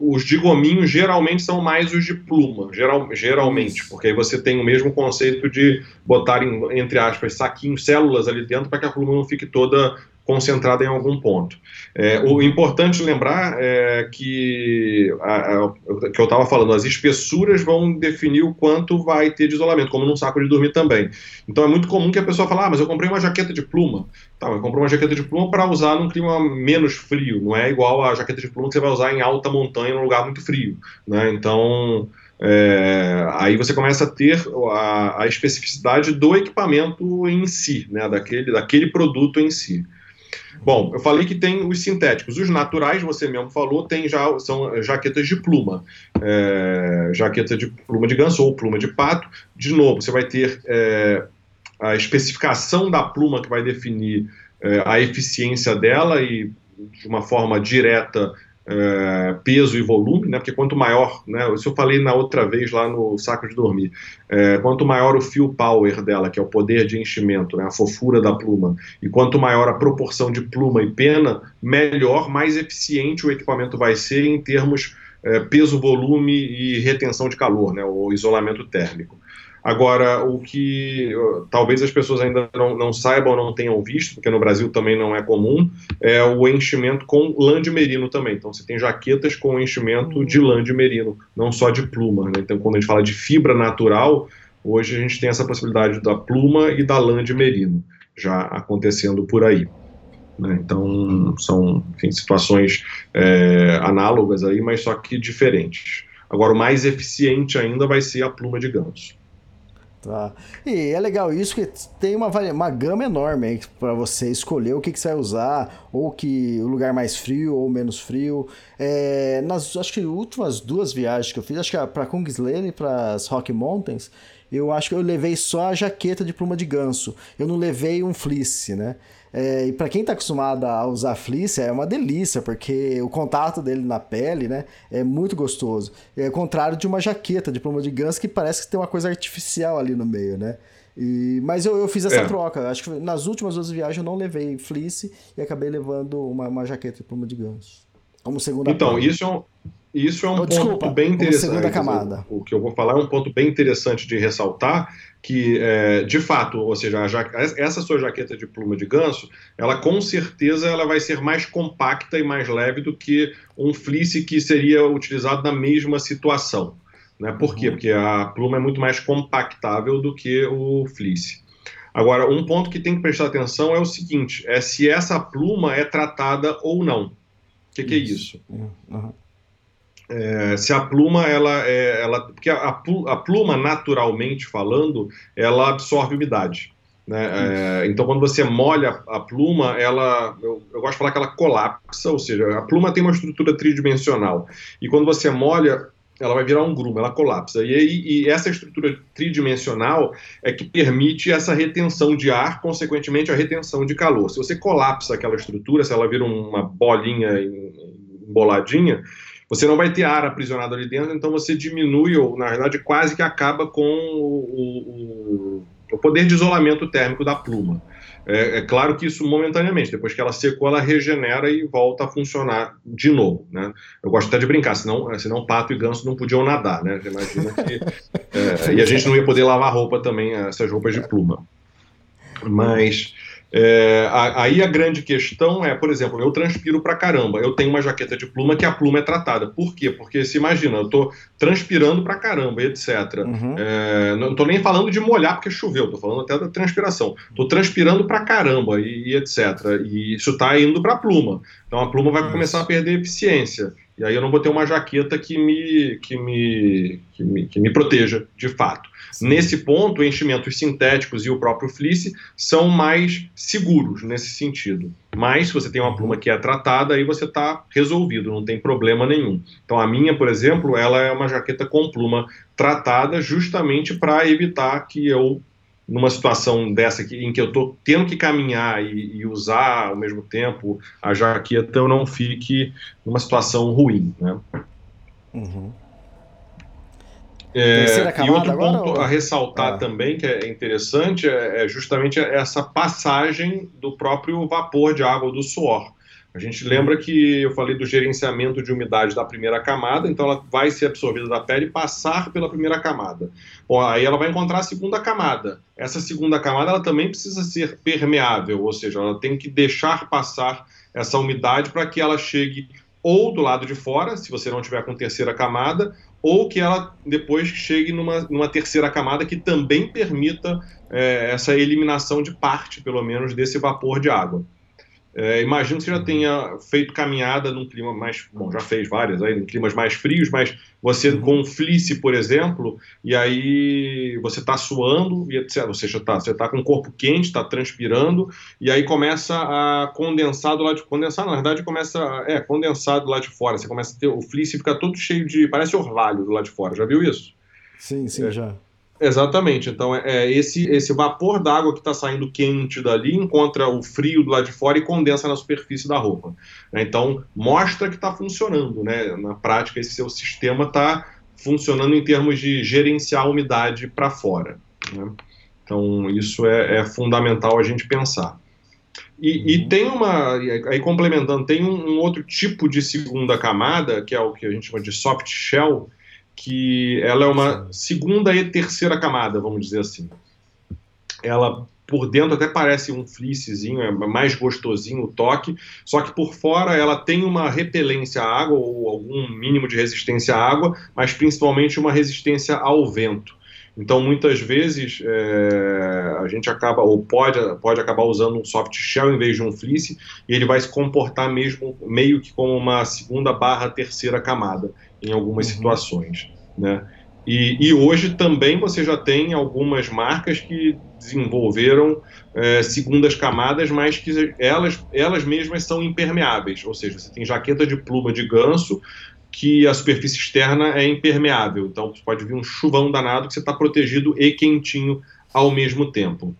Os de gominho geralmente são mais os de pluma, geral, geralmente, porque aí você tem o mesmo conceito de botar, em- entre aspas, saquinhos, células ali dentro para que a pluma não fique toda concentrada em algum ponto. É, o importante lembrar é que, a- a- que eu estava falando, as espessuras vão definir o quanto vai ter de isolamento, como num saco de dormir também. Então é muito comum que a pessoa fale, ah, mas eu comprei uma jaqueta de pluma. Tá, mas comprou uma jaqueta de pluma para usar num clima menos frio, não é igual a jaqueta de pluma que você vai usar em alta montanha, num lugar muito frio. Né? Então, é, aí você começa a ter a, a especificidade do equipamento em si, né? daquele, daquele produto em si. Bom, eu falei que tem os sintéticos. Os naturais, você mesmo falou, tem já, são jaquetas de pluma. É, jaqueta de pluma de ganso ou pluma de pato. De novo, você vai ter é, a especificação da pluma que vai definir é, a eficiência dela e, de uma forma direta, é, peso e volume, né? Porque quanto maior, né? Isso eu falei na outra vez lá no saco de dormir. É, quanto maior o feel power dela, que é o poder de enchimento, né? A fofura da pluma, e quanto maior a proporção de pluma e pena, melhor, mais eficiente o equipamento vai ser em termos é, peso, volume e retenção de calor, né? O isolamento térmico. Agora, o que uh, talvez as pessoas ainda não, não saibam, não tenham visto, porque no Brasil também não é comum, é o enchimento com lã de merino também. Então, você tem jaquetas com enchimento de lã de merino, não só de pluma. Né? Então, quando a gente fala de fibra natural, hoje a gente tem essa possibilidade da pluma e da lã de merino já acontecendo por aí. Né? Então, são enfim, situações é, análogas aí, mas só que diferentes. Agora, o mais eficiente ainda vai ser a pluma de ganso. Tá. E é legal isso que tem uma, uma gama enorme para você escolher o que, que você vai usar, ou que o lugar mais frio ou menos frio. É, nas acho que últimas duas viagens que eu fiz, acho que para Kungsleden e para as Rocky Mountains, eu acho que eu levei só a jaqueta de pluma de ganso. Eu não levei um fleece, né? É, e para quem tá acostumado a usar fleece, é uma delícia, porque o contato dele na pele, né, é muito gostoso. É o contrário de uma jaqueta de pluma de ganso que parece que tem uma coisa artificial ali no meio, né? E, mas eu, eu fiz essa É. troca. Acho que nas últimas duas viagens eu não levei fleece e acabei levando uma, uma jaqueta de pluma de ganso. Como segunda Então, pele. isso é um, isso é um Oh, ponto desculpa, bem interessante. segunda camada. O, que eu vou falar é um ponto bem interessante de ressaltar, que, é, de fato, ou seja, ja- essa sua jaqueta de pluma de ganso, ela com certeza ela vai ser mais compacta e mais leve do que um fleece que seria utilizado na mesma situação. Né? Por quê? Porque a pluma é muito mais compactável do que o fleece. Agora, um ponto que tem que prestar atenção é o seguinte: é se essa pluma é tratada ou não. O que, que é isso? Uhum. É, se a pluma, ela é. Ela, porque a, a plu- a pluma, naturalmente falando, ela absorve umidade. Né? É, então, quando você molha a pluma, ela. Eu, eu gosto de falar que ela colapsa, ou seja, a pluma tem uma estrutura tridimensional. E quando você molha, ela vai virar um grumo, ela colapsa. E, aí, e essa estrutura tridimensional é que permite essa retenção de ar, consequentemente a retenção de calor. Se você colapsa aquela estrutura, se ela vira uma bolinha emboladinha, você não vai ter ar aprisionado ali dentro, então você diminui, ou na verdade quase que acaba com o, o, o poder de isolamento térmico da pluma. É, é, claro que isso momentaneamente, depois que ela secou, ela regenera e volta a funcionar de novo. Né? Eu gosto até de brincar, senão, senão pato e ganso não podiam nadar. Né? Imagina que. É, e a gente não ia poder lavar roupa também, essas roupas de pluma. Mas. É, aí a grande questão é, por exemplo, eu transpiro pra caramba. Eu tenho uma jaqueta de pluma que a pluma é tratada. Por quê? Porque se imagina, eu tô transpirando pra caramba, etc. Uhum. É, não tô nem falando de molhar porque choveu, tô falando até da transpiração. Tô transpirando pra caramba e, e etc. E isso tá indo pra pluma. Então a pluma vai começar a perder eficiência. E aí eu não vou ter uma jaqueta que me, que me, que me, que me proteja de fato. Sim. Nesse ponto, enchimentos sintéticos e o próprio fleece são mais seguros nesse sentido. Mas se você tem uma pluma que é tratada, aí você está resolvido, não tem problema nenhum. Então a minha, por exemplo, ela é uma jaqueta com pluma tratada justamente para evitar que eu numa situação dessa que, em que eu estou tendo que caminhar e, e, usar ao mesmo tempo a jaqueta, eu não fique numa situação ruim. Né? Uhum. É, e outro ponto ou... a ressaltar ah. também, que é interessante, é, é justamente essa passagem do próprio vapor de água do suor. A gente lembra que eu falei do gerenciamento de umidade da primeira camada, então ela vai ser absorvida da pele e passar pela primeira camada. Bom, aí ela vai encontrar a segunda camada. Essa segunda camada ela também precisa ser permeável, ou seja, ela tem que deixar passar essa umidade para que ela chegue ou do lado de fora, se você não tiver com terceira camada, ou que ela depois chegue numa, numa terceira camada que também permita é, essa eliminação de parte, pelo menos, desse vapor de água. É, imagino que você já tenha feito caminhada num clima mais. Bom, já fez várias aí, em climas mais frios, mas você uhum. com fleece, por exemplo, e aí você está suando, e etc. Você já está tá com o corpo quente, está transpirando, e aí começa a condensar do lado de. Condensar, na verdade, começa. É, condensar do lado de fora. Você começa a ter. O fleece fica todo cheio de. Parece orvalho do lado de fora. Já viu isso? Sim, sim, é. já. Exatamente. Então, é, é esse, esse vapor d'água que está saindo quente dali encontra o frio do lado de fora e condensa na superfície da roupa. Né? Então, mostra que está funcionando. Né? Na prática, esse seu sistema está funcionando em termos de gerenciar a umidade para fora. Né? Então, isso é, é, fundamental a gente pensar. E, uhum. e, tem uma, aí complementando, tem um, um outro tipo de segunda camada, que é o que a gente chama de soft shell, que ela é uma segunda e terceira camada, vamos dizer assim. Ela por dentro até parece um fleecezinho, é mais gostosinho o toque, só que por fora ela tem uma repelência à água ou algum mínimo de resistência à água, mas principalmente uma resistência ao vento. Então, muitas vezes, é, a gente acaba, ou pode, pode acabar usando um soft shell em vez de um fleece, e ele vai se comportar mesmo meio que como uma segunda barra terceira camada em algumas uhum. situações, né? E, e, hoje também você já tem algumas marcas que desenvolveram é, segundas camadas, mas que elas, elas mesmas são impermeáveis. Ou seja, você tem jaqueta de pluma de ganso que a superfície externa é impermeável. Então pode vir um chuvão danado que você está protegido e quentinho ao mesmo tempo.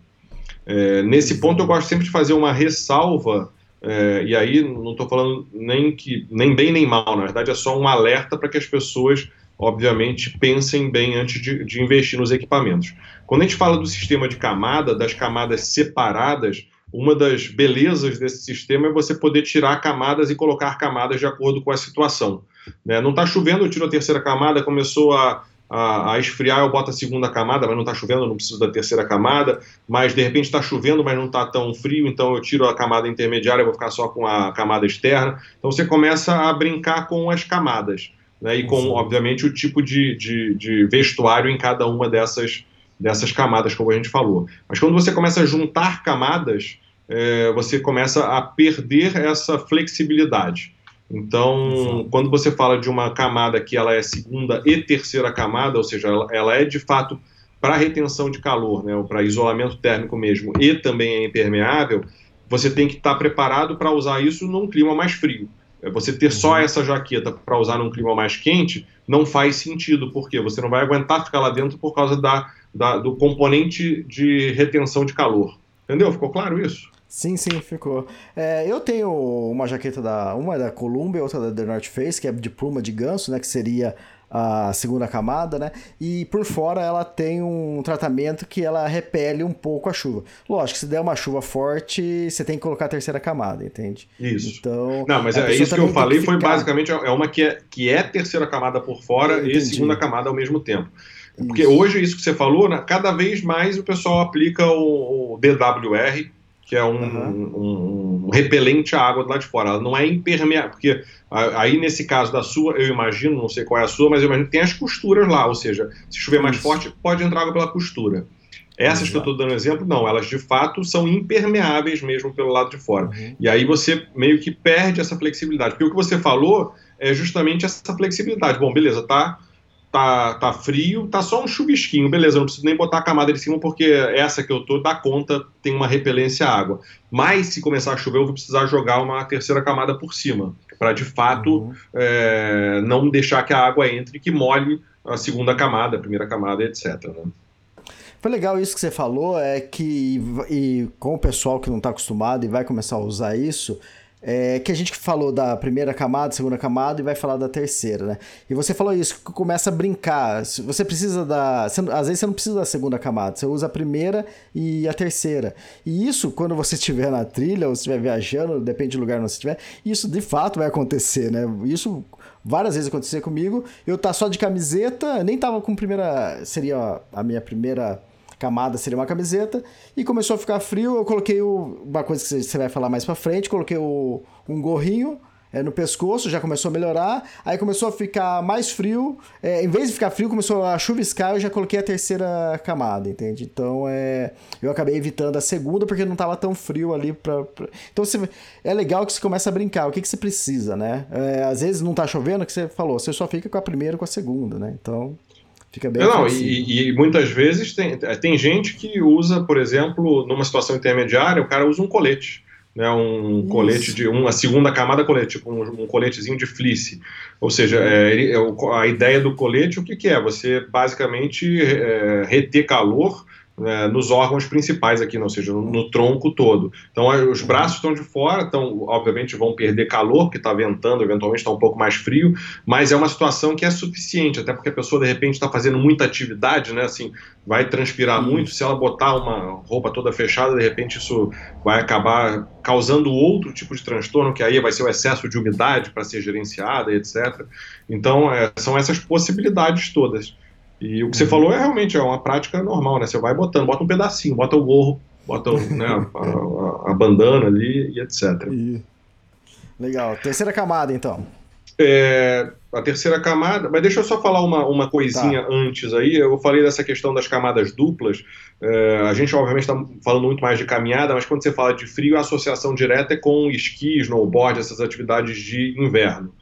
É, nesse ponto eu gosto sempre de fazer uma ressalva é, e aí não estou falando nem que nem bem nem mal, na verdade é só um alerta para que as pessoas, obviamente, pensem bem antes de, de, investir nos equipamentos. Quando a gente fala do sistema de camada, das camadas separadas, uma das belezas desse sistema é você poder tirar camadas e colocar camadas de acordo com a situação. Né? Não está chovendo, eu tiro a terceira camada, começou a a, a, esfriar, eu boto a segunda camada, mas não está chovendo, eu não preciso da terceira camada. Mas de repente está chovendo, mas não está tão frio, então eu tiro a camada intermediária, vou ficar só com a camada externa. Então você começa a brincar com as camadas, né? E com, Sim. obviamente, o tipo de, de, de vestuário em cada uma dessas, dessas camadas, como a gente falou. Mas quando você começa a juntar camadas, é, você começa a perder essa flexibilidade. Então, quando você fala de uma camada que ela é segunda e terceira camada, ou seja, ela, ela é de fato para retenção de calor, né, ou para isolamento térmico mesmo, e também é impermeável, você tem que estar tá preparado para usar isso num clima mais frio. É, você ter só uhum. essa jaqueta para usar num clima mais quente não faz sentido, porque você não vai aguentar ficar lá dentro por causa da, da do componente de retenção de calor. Entendeu? Ficou claro isso? Sim, sim, ficou. É, eu tenho uma jaqueta da. Uma é da Columbia, outra da The North Face, que é de pluma de ganso, né? Que seria a segunda camada, né? E por fora ela tem um tratamento que ela repele um pouco a chuva. Lógico, se der uma chuva forte, você tem que colocar a terceira camada, entende? Isso. Então, não, mas é isso que eu falei que foi basicamente é uma que é, que é terceira camada por fora e segunda camada ao mesmo tempo. Porque isso. hoje, isso que você falou, né, cada vez mais o pessoal aplica o, o DWR, que é um, uhum. um, um, repelente à água do lado de fora. Ela não é impermeável, porque aí nesse caso da sua, eu imagino, não sei qual é a sua, mas eu imagino que tem as costuras lá, ou seja, se chover mais Isso. forte, pode entrar água pela costura. Essas Exato. que eu estou dando exemplo, não, elas de fato são impermeáveis mesmo pelo lado de fora. Uhum. E aí você meio que perde essa flexibilidade. Porque o que você falou é justamente essa flexibilidade. Bom, beleza, tá tá, tá frio, tá só um chuvisquinho, beleza, não preciso nem botar a camada de cima porque essa que eu tô dá conta, tem uma repelência à água. Mas se começar a chover, eu vou precisar jogar uma terceira camada por cima, para de fato uhum. é, não deixar que a água entre e que molhe a segunda camada, a primeira camada, etc. Né? Foi legal isso que você falou, é que e com o pessoal que não está acostumado e vai começar a usar isso, é, que a gente falou da primeira camada, segunda camada e vai falar da terceira, né? E você falou isso, que começa a brincar. Você precisa da. Você, às vezes você não precisa da segunda camada, você usa a primeira e a terceira. E isso, quando você estiver na trilha ou estiver viajando, depende do lugar onde você estiver, isso de fato vai acontecer, né? Isso várias vezes aconteceu comigo. Eu tá só de camiseta, nem tava com primeira. Seria a minha primeira camada seria uma camiseta, e começou a ficar frio, eu coloquei o, uma coisa que você vai falar mais pra frente, coloquei o, um gorrinho é, no pescoço, já começou a melhorar, aí começou a ficar mais frio, é, em vez de ficar frio, começou a chuviscar, eu já coloquei a terceira camada, entende? Então, é, eu acabei evitando a segunda, porque não tava tão frio ali pra... pra... Então, você, é legal que você começa a brincar, o que, que você precisa, né? É, às vezes não tá chovendo, que você falou, você só fica com a primeira com a segunda, né? Então... Fica bem Não, e, e, muitas vezes tem, tem gente que usa, por exemplo, numa situação intermediária, o cara usa um colete. Né, um Isso. colete de uma segunda camada colete, tipo um, um coletezinho de fleece. Ou seja, é, é, a ideia do colete, o que, que é? Você basicamente é, reter calor é, nos órgãos principais aqui, ou seja, no, no, tronco todo. Então, os braços estão de fora, então, obviamente, vão perder calor, que está ventando, eventualmente está um pouco mais frio, mas é uma situação que é suficiente, até porque a pessoa, de repente, está fazendo muita atividade, né, assim, vai transpirar muito, se ela botar uma roupa toda fechada, de repente isso vai acabar causando outro tipo de transtorno, que aí vai ser o excesso de umidade para ser gerenciada, etc. Então, é, são essas possibilidades todas. E o que você uhum. falou é realmente é uma prática normal, né? Você vai botando, bota um pedacinho, bota o gorro, bota né, a, a, a, bandana ali e etc. Legal. Terceira camada, então. É, a terceira camada, mas deixa eu só falar uma, uma coisinha tá. antes aí. Eu falei dessa questão das camadas duplas. É, a gente, obviamente, está falando muito mais de caminhada, mas quando você fala de frio, a associação direta é com esqui, snowboard, essas atividades de inverno.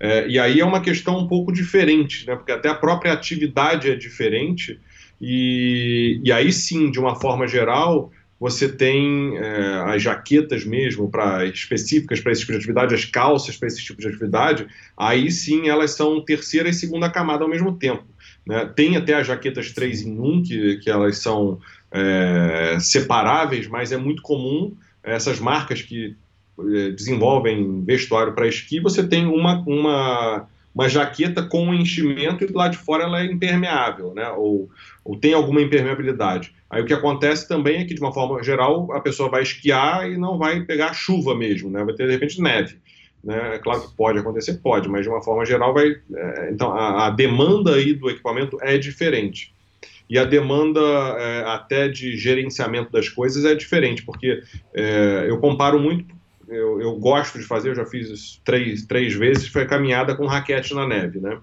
É, e aí é uma questão um pouco diferente, né? porque até a própria atividade é diferente, e, e aí sim, de uma forma geral, você tem é, as jaquetas mesmo para específicas para esse tipo de atividade, as calças para esse tipo de atividade, aí sim elas são terceira e segunda camada ao mesmo tempo. Né? Tem até as jaquetas 3 em 1, que, que elas são é, separáveis, mas é muito comum essas marcas que desenvolvem vestuário para esqui, você tem uma, uma, uma jaqueta com enchimento e do lado de fora ela é impermeável, né? Ou, ou tem alguma impermeabilidade. Aí o que acontece também é que, de uma forma geral, a pessoa vai esquiar e não vai pegar chuva mesmo, né? Vai ter, de repente, neve. Né? É claro que pode acontecer, pode, mas de uma forma geral vai. É, então, a, a, demanda aí do equipamento é diferente. E a demanda é, até de gerenciamento das coisas é diferente, porque é, eu comparo muito eu, eu gosto de fazer, eu já fiz isso três, três vezes, foi caminhada com raquete na neve, né?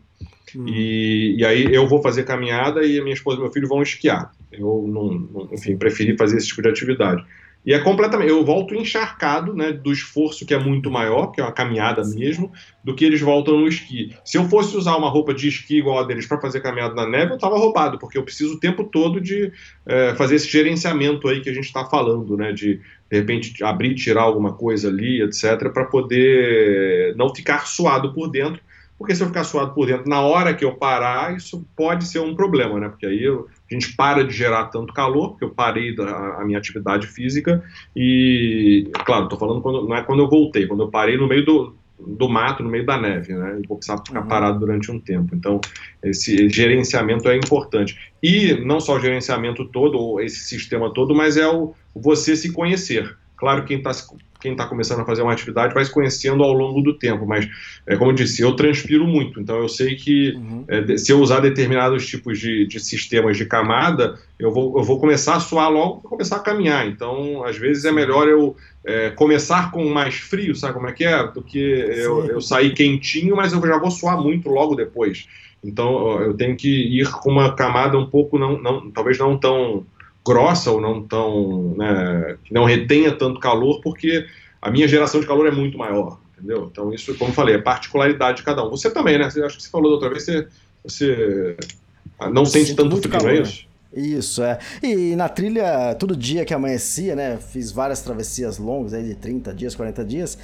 Hum. E, e, aí eu vou fazer caminhada e a minha esposa e meu filho vão esquiar. Eu não, não, enfim, preferi fazer esse tipo de atividade. E é completamente. Eu volto encharcado, né, do esforço que é muito maior, que é uma caminhada mesmo, do que eles voltam no esqui. Se eu fosse usar uma roupa de esqui igual a deles para fazer caminhada na neve, eu estava roubado, porque eu preciso o tempo todo de é, fazer esse gerenciamento aí que a gente está falando, né, de de repente abrir, tirar alguma coisa ali, etc, para poder não ficar suado por dentro, porque se eu ficar suado por dentro na hora que eu parar, isso pode ser um problema, né? Porque aí eu, a gente para de gerar tanto calor, porque eu parei da, a minha atividade física e, claro, estou falando quando, não é quando eu voltei, quando eu parei no meio do, do mato, no meio da neve, né? E vou precisar ficar uhum. parado durante um tempo. Então, esse gerenciamento é importante. E não só o gerenciamento todo, esse sistema todo, mas é o você se conhecer. Claro, quem está quem está começando a fazer uma atividade vai se conhecendo ao longo do tempo, mas, é, como eu disse, eu transpiro muito, então eu sei que uhum. é, se eu usar determinados tipos de, de, sistemas de camada, eu vou, eu vou começar a suar logo para começar a caminhar, então às vezes é melhor eu é, começar com mais frio, sabe como é que é? Do que eu, eu sair quentinho, mas eu já vou suar muito logo depois. Então eu tenho que ir com uma camada um pouco, não, não talvez não tão grossa ou não tão né, que não retenha tanto calor, porque a minha geração de calor é muito maior, entendeu? Então isso, como eu falei, é particularidade de cada um. Você também, né? Você, acho que você falou da outra vez, você, você não sente tanto frio, não é isso? Isso, é. E na trilha, todo dia que amanhecia, né? Fiz várias travessias longas aí de 30 dias, 40 dias.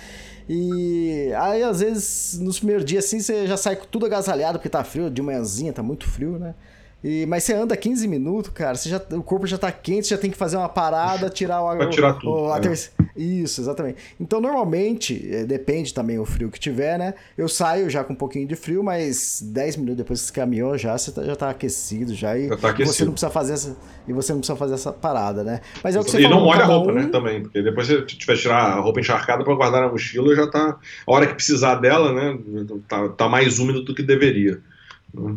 E aí, às vezes, nos primeiros dias assim, você já sai tudo agasalhado porque tá frio, de manhãzinha tá muito frio, né? E, mas você anda 15 minutos, cara, você já, o corpo já tá quente, você já tem que fazer uma parada, tirar o Pra tirar tudo, o- é. terce- Isso, exatamente. Então, normalmente, eh, depende também o frio que tiver, né? Eu saio já com um pouquinho de frio, mas 10 minutos depois que você caminhou, já você tá- já tá aquecido já e, Já tá e você aquecido. não precisa fazer essa e você não precisa fazer essa parada, né? Mas é o que você E não falou, molha a roupa, um- né, também, porque depois você tiver que tirar a roupa encharcada para guardar na mochila, já tá. A hora que precisar dela, né, tá, tá mais úmido do que deveria.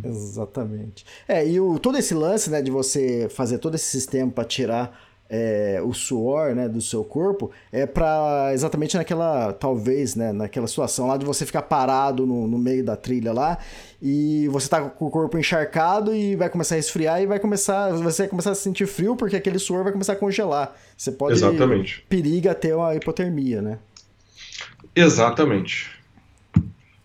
Exatamente. É, e o, todo esse lance, né, de você fazer todo esse sistema para tirar é, o suor, né, do seu corpo, é para exatamente naquela, talvez, né, naquela situação lá de você ficar parado no, no meio da trilha lá e você tá com o corpo encharcado e vai começar a esfriar e vai começar, você vai começar a sentir frio porque aquele suor vai começar a congelar. Você pode Exatamente. periga ter uma hipotermia, né? Exatamente.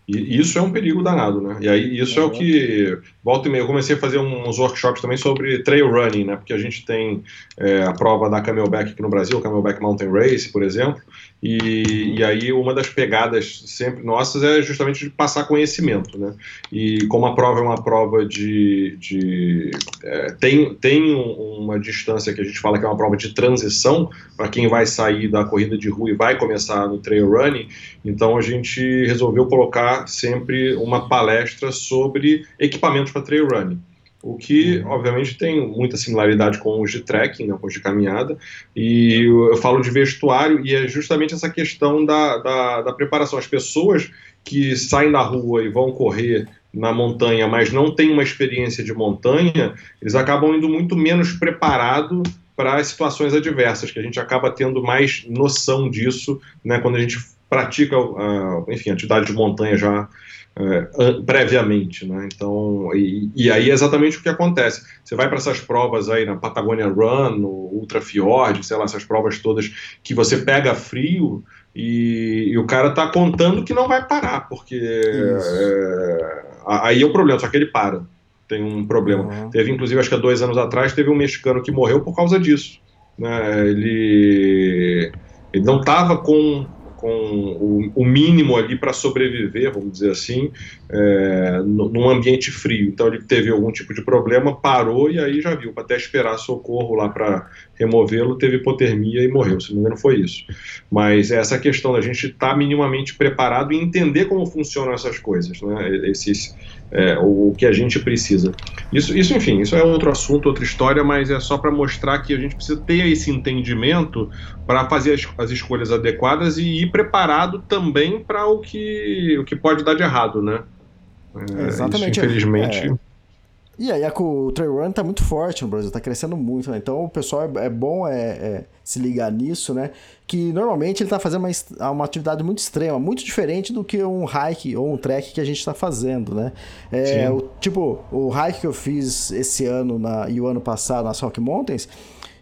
E isso é um perigo danado, né? E aí isso é o que volta e meia. Eu comecei a fazer uns workshops também sobre trail running, né? Porque a gente tem é, a prova da Camelback aqui no Brasil, Camelback Mountain Race, por exemplo. E, e aí uma das pegadas sempre nossas é justamente de passar conhecimento, né? E como a prova é uma prova de, de é, tem tem um- uma distância que a gente fala que é uma prova de transição para quem vai sair da corrida de rua e vai começar no trail running. Então a gente resolveu colocar sempre uma palestra sobre equipamentos para trail running. O que, obviamente, tem muita similaridade com os de trekking, né, com os de caminhada, e eu falo de vestuário, e é justamente essa questão da, da, da preparação. As pessoas que saem da rua e vão correr na montanha, mas não têm uma experiência de montanha, eles acabam indo muito menos preparado para as situações adversas, que a gente acaba tendo mais noção disso, né, quando a gente pratica, ah, enfim, atividade de montanha já é, previamente, né? Então, e, e aí é exatamente o que acontece. Você vai para essas provas aí na Patagonia Run, no Ultra Fjord, sei lá, essas provas todas que você pega frio e, e o cara tá contando que não vai parar, porque é, aí é o problema, só que ele para. Tem um problema. Uhum. Teve, inclusive, acho que há dois anos atrás, teve um mexicano que morreu por causa disso. né? Ele, ele não estava com, com o, o mínimo ali para sobreviver, vamos dizer assim, é, num ambiente frio. Então ele teve algum tipo de problema, parou e aí já viu, até esperar socorro lá para removê-lo, teve hipotermia e morreu. Se não me engano, foi isso. Mas é essa questão da gente estar minimamente preparado e entender como funcionam essas coisas, né? Esses, é, o, que a gente precisa. Isso, isso, enfim, isso é outro assunto, outra história, mas é só para mostrar que a gente precisa ter esse entendimento para fazer as, as escolhas adequadas e ir preparado também para o que, o que pode dar de errado, né? É, Exatamente. Isso, infelizmente. É. E aí, o trail run tá muito forte no Brasil, tá crescendo muito, né? Então o pessoal é, é bom é, é se ligar nisso, né? Que normalmente ele tá fazendo uma, uma atividade muito extrema, muito diferente do que um hike ou um trek que a gente tá fazendo, né? É, o, tipo, o hike que eu fiz esse ano na, e o ano passado nas Rock Mountains,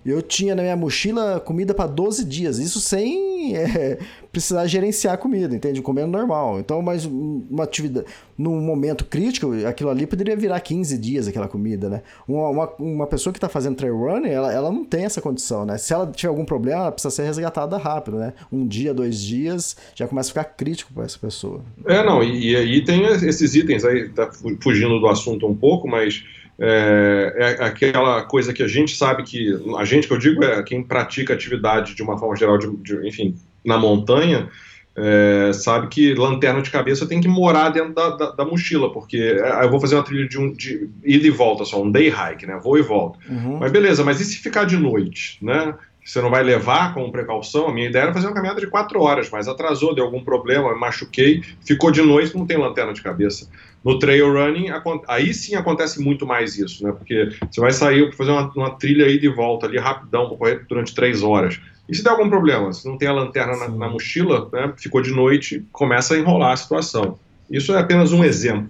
eu tinha na minha mochila comida para 12 dias, isso sem é, precisar gerenciar a comida, entende? Comendo normal. Então, mas um- uma atividade, num momento crítico, aquilo ali poderia virar 15 dias aquela comida, né? Uma, uma, uma pessoa que está fazendo trail running, ela, ela não tem essa condição, né? Se ela tiver algum problema, ela precisa ser resgatada rápido, né? Um dia, dois dias, já começa a ficar crítico para essa pessoa. É, não, e, aí tem esses itens aí, tá fu- fugindo do assunto um pouco, mas é, é aquela coisa que a gente sabe que, a gente que eu digo é quem pratica atividade de uma forma geral, de, de- enfim, na montanha, é, sabe que lanterna de cabeça tem que morar dentro da, da- da mochila, porque é, eu vou fazer uma trilha de, um, de ida e volta só, um day hike, né, vou e volto. Uhum. Mas beleza, mas e se ficar de noite, né? Você não vai levar como precaução? A minha ideia era fazer uma caminhada de quatro horas, mas atrasou, deu algum problema, me machuquei, ficou de noite, não tem lanterna de cabeça. No trail running, aí sim acontece muito mais isso, né? Porque você vai sair para fazer uma, uma trilha aí de volta ali rapidão, correr durante três horas. E se der algum problema? Se não tem a lanterna na, na mochila, né? Ficou de noite, começa a enrolar a situação. Isso é apenas um exemplo.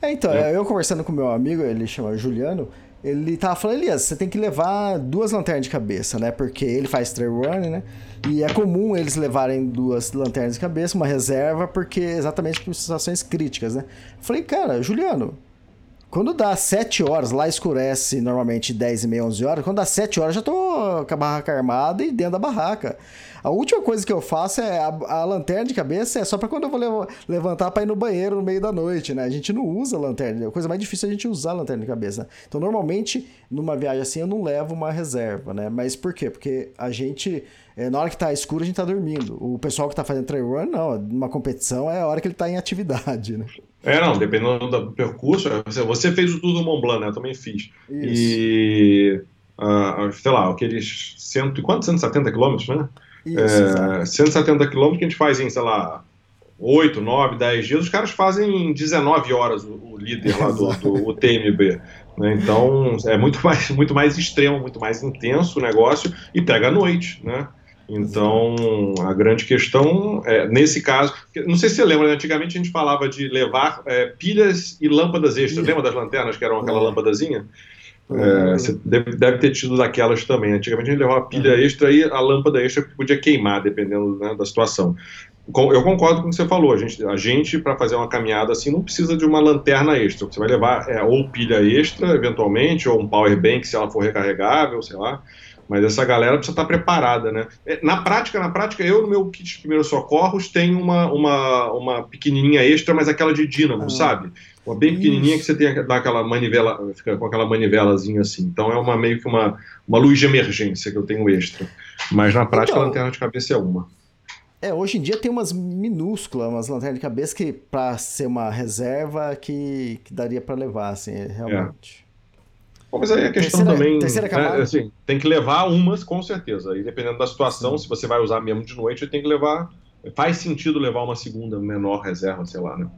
É, então, É. eu conversando com meu amigo, ele chama Juliano, ele tava falando, Elias, você tem que levar duas lanternas de cabeça, né? Porque ele faz trail running, né? E é comum eles levarem duas lanternas de cabeça, uma reserva, porque exatamente por situações críticas, né? Falei, cara, Juliano, Quando dá 7 horas, lá escurece normalmente 10 e meia, 11 horas. Quando dá 7 horas, já tô com a barraca armada e dentro da barraca. A última coisa que eu faço é a, a lanterna de cabeça é só para quando eu vou lev levantar para ir no banheiro no meio da noite, né? A gente não usa lanterna. A coisa mais difícil é a gente usar a lanterna de cabeça. Né? Então, normalmente, numa viagem assim, eu não levo uma reserva, né? Mas por quê? Porque a gente é, na hora que tá escuro, a gente tá dormindo. O pessoal que tá fazendo trail run, não. Uma competição é a hora que ele tá em atividade, né? É, não, dependendo do percurso. Você fez o Tour do Mont Blanc, né? Eu também fiz. Isso. E, uh, sei lá, aqueles cento, quantos? 170 quilômetros, né? Isso, é, 170 quilômetros que a gente faz em, sei lá, 8, 9, 10 dias, os caras fazem em 19 horas o, o líder lá do, do TMB. Né? Então é muito mais, muito mais extremo, muito mais intenso o negócio e pega à noite. Né? Então a grande questão é, nesse caso, não sei se você lembra, né? antigamente a gente falava de levar é, pilhas e lâmpadas extras. Lembra das lanternas que eram aquela lâmpadazinha? É, você deve, deve, ter tido daquelas também. Antigamente a gente levava a pilha extra e a lâmpada extra que podia queimar, dependendo né, da situação. Eu concordo com o que você falou. A gente, a gente para fazer uma caminhada assim, não precisa de uma lanterna extra. Você vai levar é, ou pilha extra, eventualmente, ou um power bank, se ela for recarregável, sei lá. Mas essa galera precisa estar preparada, né? É, na prática, na prática, eu no meu kit de primeiros socorros tenho uma, uma, uma pequenininha extra, mas aquela de dínamo, ah. sabe? Uma bem pequenininha que você tem dá aquela manivela, fica com aquela manivelazinha assim. Então é uma meio que uma, uma luz de emergência que eu tenho extra. Mas na prática então, a lanterna de cabeça é uma. É, hoje em dia tem umas minúsculas, umas lanternas de cabeça que para ser uma reserva que, que daria para levar, assim, realmente. É. Bom, mas aí a questão terceira, também. Terceira. Né, assim, tem que levar umas, com certeza. E dependendo da situação, Sim. se você vai usar mesmo de noite, tem que levar. Faz sentido levar uma segunda menor reserva, sei lá, né?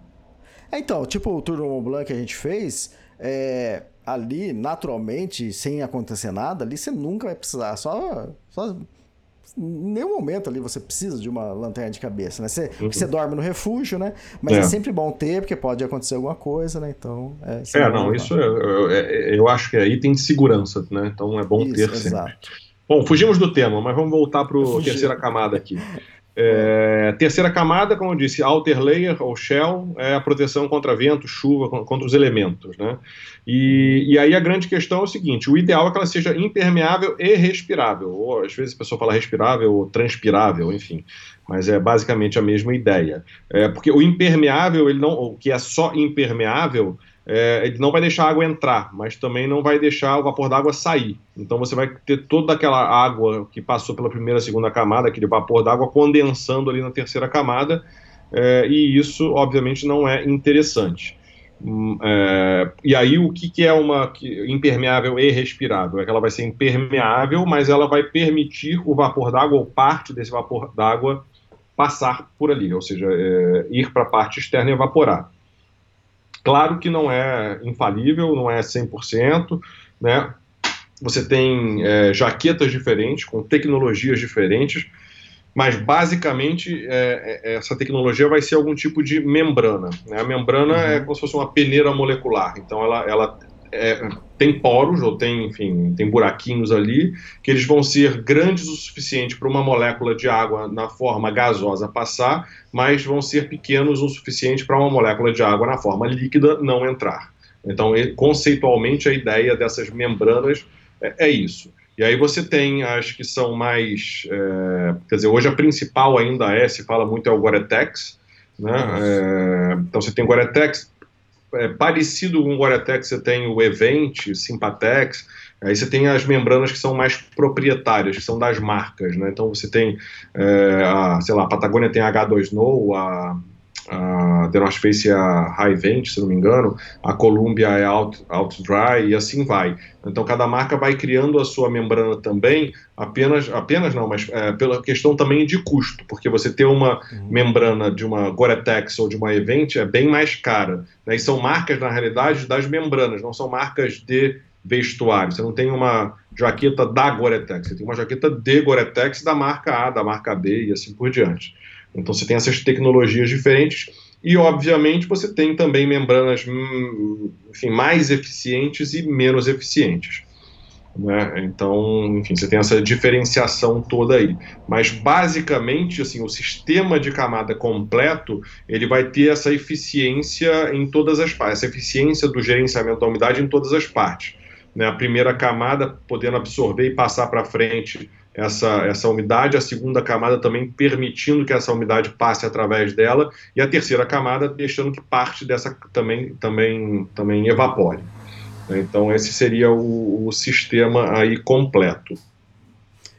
É, então, tipo o Tour do Mont Blanc que a gente fez, é, ali, naturalmente, sem acontecer nada, ali você nunca vai precisar. Só, só em nenhum momento ali você precisa de uma lanterna de cabeça, né? Você, uhum. você dorme no refúgio, né? Mas é. é. sempre bom ter, porque pode acontecer alguma coisa, né? Então, é, é não, isso eu, eu, eu, acho que aí tem segurança, né? Então é bom isso, ter sempre. Exato. Bom, fugimos do tema, mas vamos voltar para a terceira camada aqui. É, terceira camada, como eu disse, outer layer ou shell é a proteção contra vento, chuva, contra os elementos, né? E, e, aí a grande questão é o seguinte: o ideal é que ela seja impermeável e respirável, ou às vezes a pessoa fala respirável ou transpirável, enfim, mas é basicamente a mesma ideia. É, porque o impermeável, ele não, o que é só impermeável, é, ele não vai deixar a água entrar, mas também não vai deixar o vapor d'água sair. Então você vai ter toda aquela água que passou pela primeira, segunda camada, aquele vapor d'água condensando ali na terceira camada, é, e isso obviamente não é interessante. Hum, é, e aí o que, que é uma impermeável e respirável? É que ela vai ser impermeável, mas ela vai permitir o vapor d'água ou parte desse vapor d'água passar por ali, ou seja, é, ir para a parte externa e evaporar. Claro que não é infalível, não é 100%, né? Você tem é, jaquetas diferentes, com tecnologias diferentes, mas basicamente é, é, essa tecnologia vai ser algum tipo de membrana. Né? A membrana é uhum. é como se fosse uma peneira molecular, então ela, ela é, tem poros, ou tem, enfim, tem buraquinhos ali, que eles vão ser grandes o suficiente para uma molécula de água na forma gasosa passar, mas vão ser pequenos o suficiente para uma molécula de água na forma líquida não entrar. Então, conceitualmente, a ideia dessas membranas é, é isso. E aí você tem as que são mais. É, quer dizer, hoje a principal ainda é, se fala muito, é o Gore-Tex. Né? É, então você tem Gore-Tex, é, parecido com o Gore-Tex, você tem o Event, Sympatex, aí você tem as membranas que são mais proprietárias, que são das marcas, né? Então você tem, é, a, sei lá, a Patagônia tem a H2 Snow, a a The North Face é a High Vent, se não me engano, a Columbia é Out, Out Dry e assim vai. Então cada marca vai criando a sua membrana também, apenas, apenas não, mas é, pela questão também de custo, porque você ter uma uhum. membrana de uma Gore-Tex ou de uma Event é bem mais cara. Né? E são marcas, na realidade, das membranas, não são marcas de vestuário. Você não tem uma jaqueta da Gore-Tex, você tem uma jaqueta de Gore-Tex da marca A, da marca B e assim por diante. Então você tem essas tecnologias diferentes e, obviamente, você tem também membranas hum, enfim, mais eficientes e menos eficientes. Né? Então, enfim, você tem essa diferenciação toda aí. Mas basicamente, assim, o sistema de camada completo ele vai ter essa eficiência em todas as partes, essa eficiência do gerenciamento da umidade em todas as partes. Né? A primeira camada podendo absorver e passar para frente essa, essa umidade, a segunda camada também permitindo que essa umidade passe através dela, e a terceira camada deixando que parte dessa também, também, também evapore. Então esse seria o, o sistema aí completo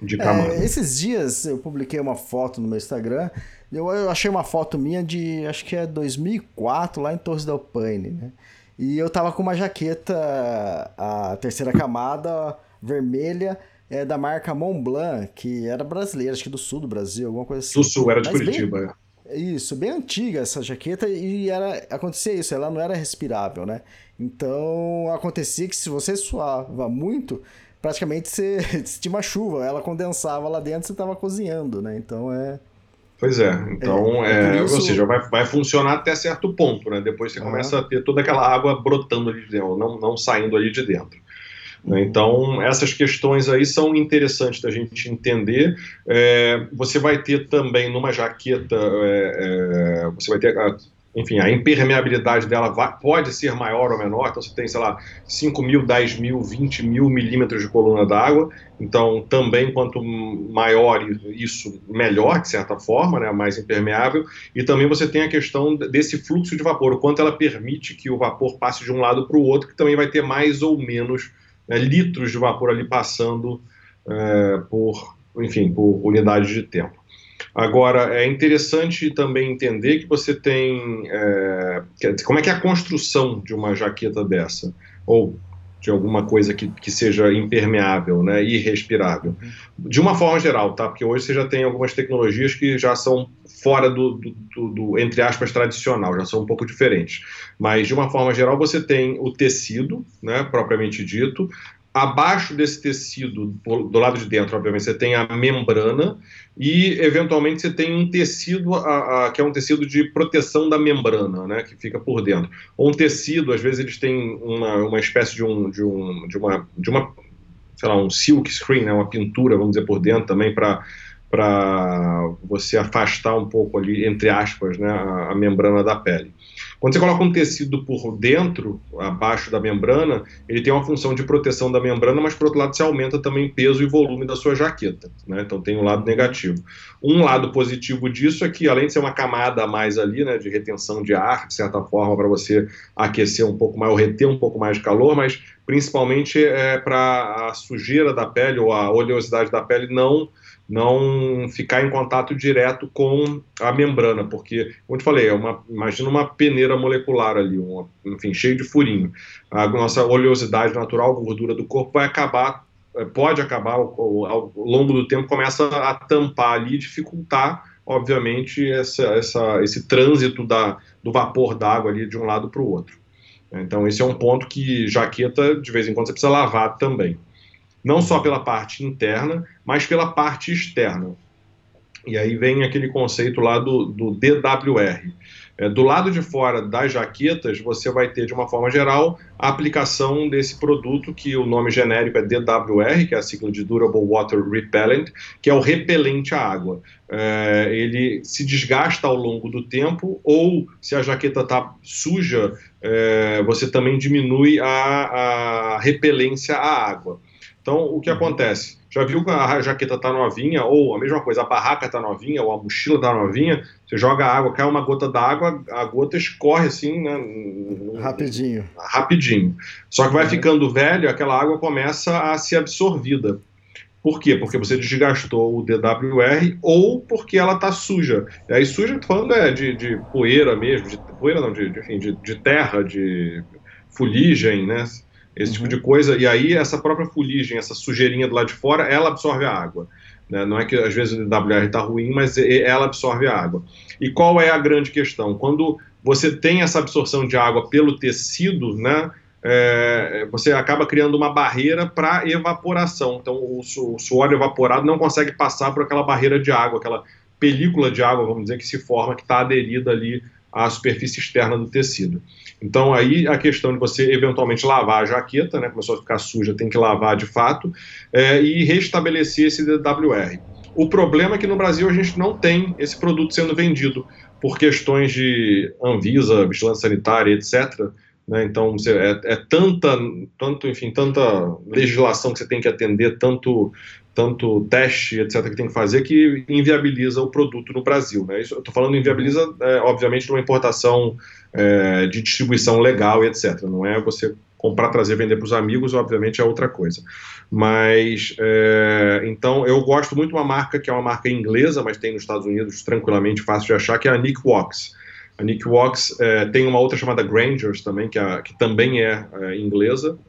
de camada. É, esses dias eu publiquei uma foto no meu Instagram, eu, eu, achei uma foto minha de, acho que é 2004, lá em Torres del Paine, né? E eu tava com uma jaqueta, a terceira camada, vermelha, é da marca Montblanc, que era brasileira, acho que do sul do Brasil, alguma coisa assim. Do sul, era de Mas Curitiba, bem... é. Isso, bem antiga essa jaqueta e era acontecia isso, ela não era respirável, né? Então acontecia que se você suava muito, praticamente você, você tinha uma chuva, ela condensava lá dentro, você estava cozinhando, né? Então é Pois é, então, é, é isso... ou seja, vai, vai funcionar até certo ponto, né? Depois você começa a ter toda aquela água brotando ali de dentro, não, não saindo ali de dentro. Né? Então, essas questões aí são interessantes da gente entender. É, você vai ter também numa jaqueta, é, é, você vai ter, enfim, a impermeabilidade dela vai, pode ser maior ou menor. Então, você tem, sei lá, 5 mil, 10 mil, 20 mil milímetros de coluna d'água. Então, também quanto maior isso, melhor, de certa forma, né, mais impermeável. E também você tem a questão desse fluxo de vapor, o quanto ela permite que o vapor passe de um lado para o outro, que também vai ter mais ou menos né, litros de vapor ali passando é, por, enfim, por unidade de tempo. Agora, é interessante também entender que você tem. É, como é que é a construção de uma jaqueta dessa? Ou de alguma coisa que, que seja impermeável, né, irrespirável. De uma forma geral, tá? Porque hoje você já tem algumas tecnologias que já são fora do, do, do, do, entre aspas, tradicional, já são um pouco diferentes. Mas, de uma forma geral, você tem o tecido, né, propriamente dito, abaixo desse tecido, do lado de dentro, obviamente, você tem a membrana e, eventualmente, você tem um tecido a, a, que é um tecido de proteção da membrana, né, que fica por dentro. Ou um tecido, às vezes, eles têm uma, uma espécie de, um, de, um, de, uma, de uma, sei lá, um silk screen, né, uma pintura, vamos dizer, por dentro também para para você afastar um pouco ali, entre aspas, né, a, a membrana da pele. Quando você coloca um tecido por dentro, abaixo da membrana, ele tem uma função de proteção da membrana, mas por outro lado você aumenta também peso e volume da sua jaqueta. Né? Então tem um lado negativo. Um lado positivo disso é que, além de ser uma camada a mais ali, né, de retenção de ar, de certa forma, para você aquecer um pouco mais, ou reter um pouco mais de calor, mas principalmente é para a sujeira da pele ou a oleosidade da pele não não ficar em contato direto com a membrana, porque, como eu falei, é uma, imagina uma peneira molecular ali, uma, enfim, cheio de furinho. A nossa oleosidade natural, gordura do corpo, vai acabar, eh, pode acabar, ao, ao longo do tempo, começa a tampar ali e dificultar, obviamente, essa, essa, esse trânsito da, do vapor d'água ali de um lado para o outro. Então, esse é um ponto que jaqueta, de vez em quando, você precisa lavar também não só pela parte interna, mas pela parte externa. E aí vem aquele conceito lá do, do DWR. É, do lado de fora das jaquetas, você vai ter, de uma forma geral, a aplicação desse produto, que o nome genérico é DWR, que é a sigla de Durable Water Repellent, que é o repelente à água. É, ele se desgasta ao longo do tempo, ou se a jaqueta está suja, é, você também diminui a, a repelência à água. Então, o que uhum. acontece? Já viu que a jaqueta está novinha, ou a mesma coisa, a barraca está novinha, ou a mochila está novinha, você joga água, cai uma gota d'água, a gota escorre assim, né? Rapidinho. Rapidinho. Só que vai uhum. ficando velho, aquela água começa a ser absorvida. Por quê? Porque você desgastou o DWR ou porque ela está suja. E aí suja, tô falando é de, de poeira mesmo, de poeira não, de, de, de, de terra, de fuligem, né? Esse tipo de coisa. E aí, essa própria fuligem, essa sujeirinha do lado de fora, ela absorve a água. Né? Não é que às vezes o DWR está ruim, mas ela absorve a água. E qual é a grande questão? Quando você tem essa absorção de água pelo tecido, né? É, você acaba criando uma barreira para evaporação. Então, o, su o suor evaporado não consegue passar por aquela barreira de água, aquela película de água, vamos dizer, que se forma, que está aderida ali à superfície externa do tecido. Então aí a questão de você eventualmente lavar a jaqueta, né, começou a ficar suja, tem que lavar de fato, é, e restabelecer esse DWR. O problema é que no Brasil a gente não tem esse produto sendo vendido por questões de Anvisa, vigilância sanitária, etc. Né? Então é, é, tanta, tanto, enfim, tanta legislação que você tem que atender, tanto tanto teste, etc., que tem que fazer, que inviabiliza o produto no Brasil. Né? Isso, eu estou falando inviabiliza, é, obviamente, numa importação é, de distribuição legal e etc. Não é você comprar, trazer, vender para os amigos, obviamente é outra coisa. Mas, é, então, eu gosto muito de uma marca que é uma marca inglesa, mas tem nos Estados Unidos tranquilamente fácil de achar, que é a Nick Wax. A Nick Wax é, tem uma outra chamada Grangers também, que, é, que também é, é inglesa,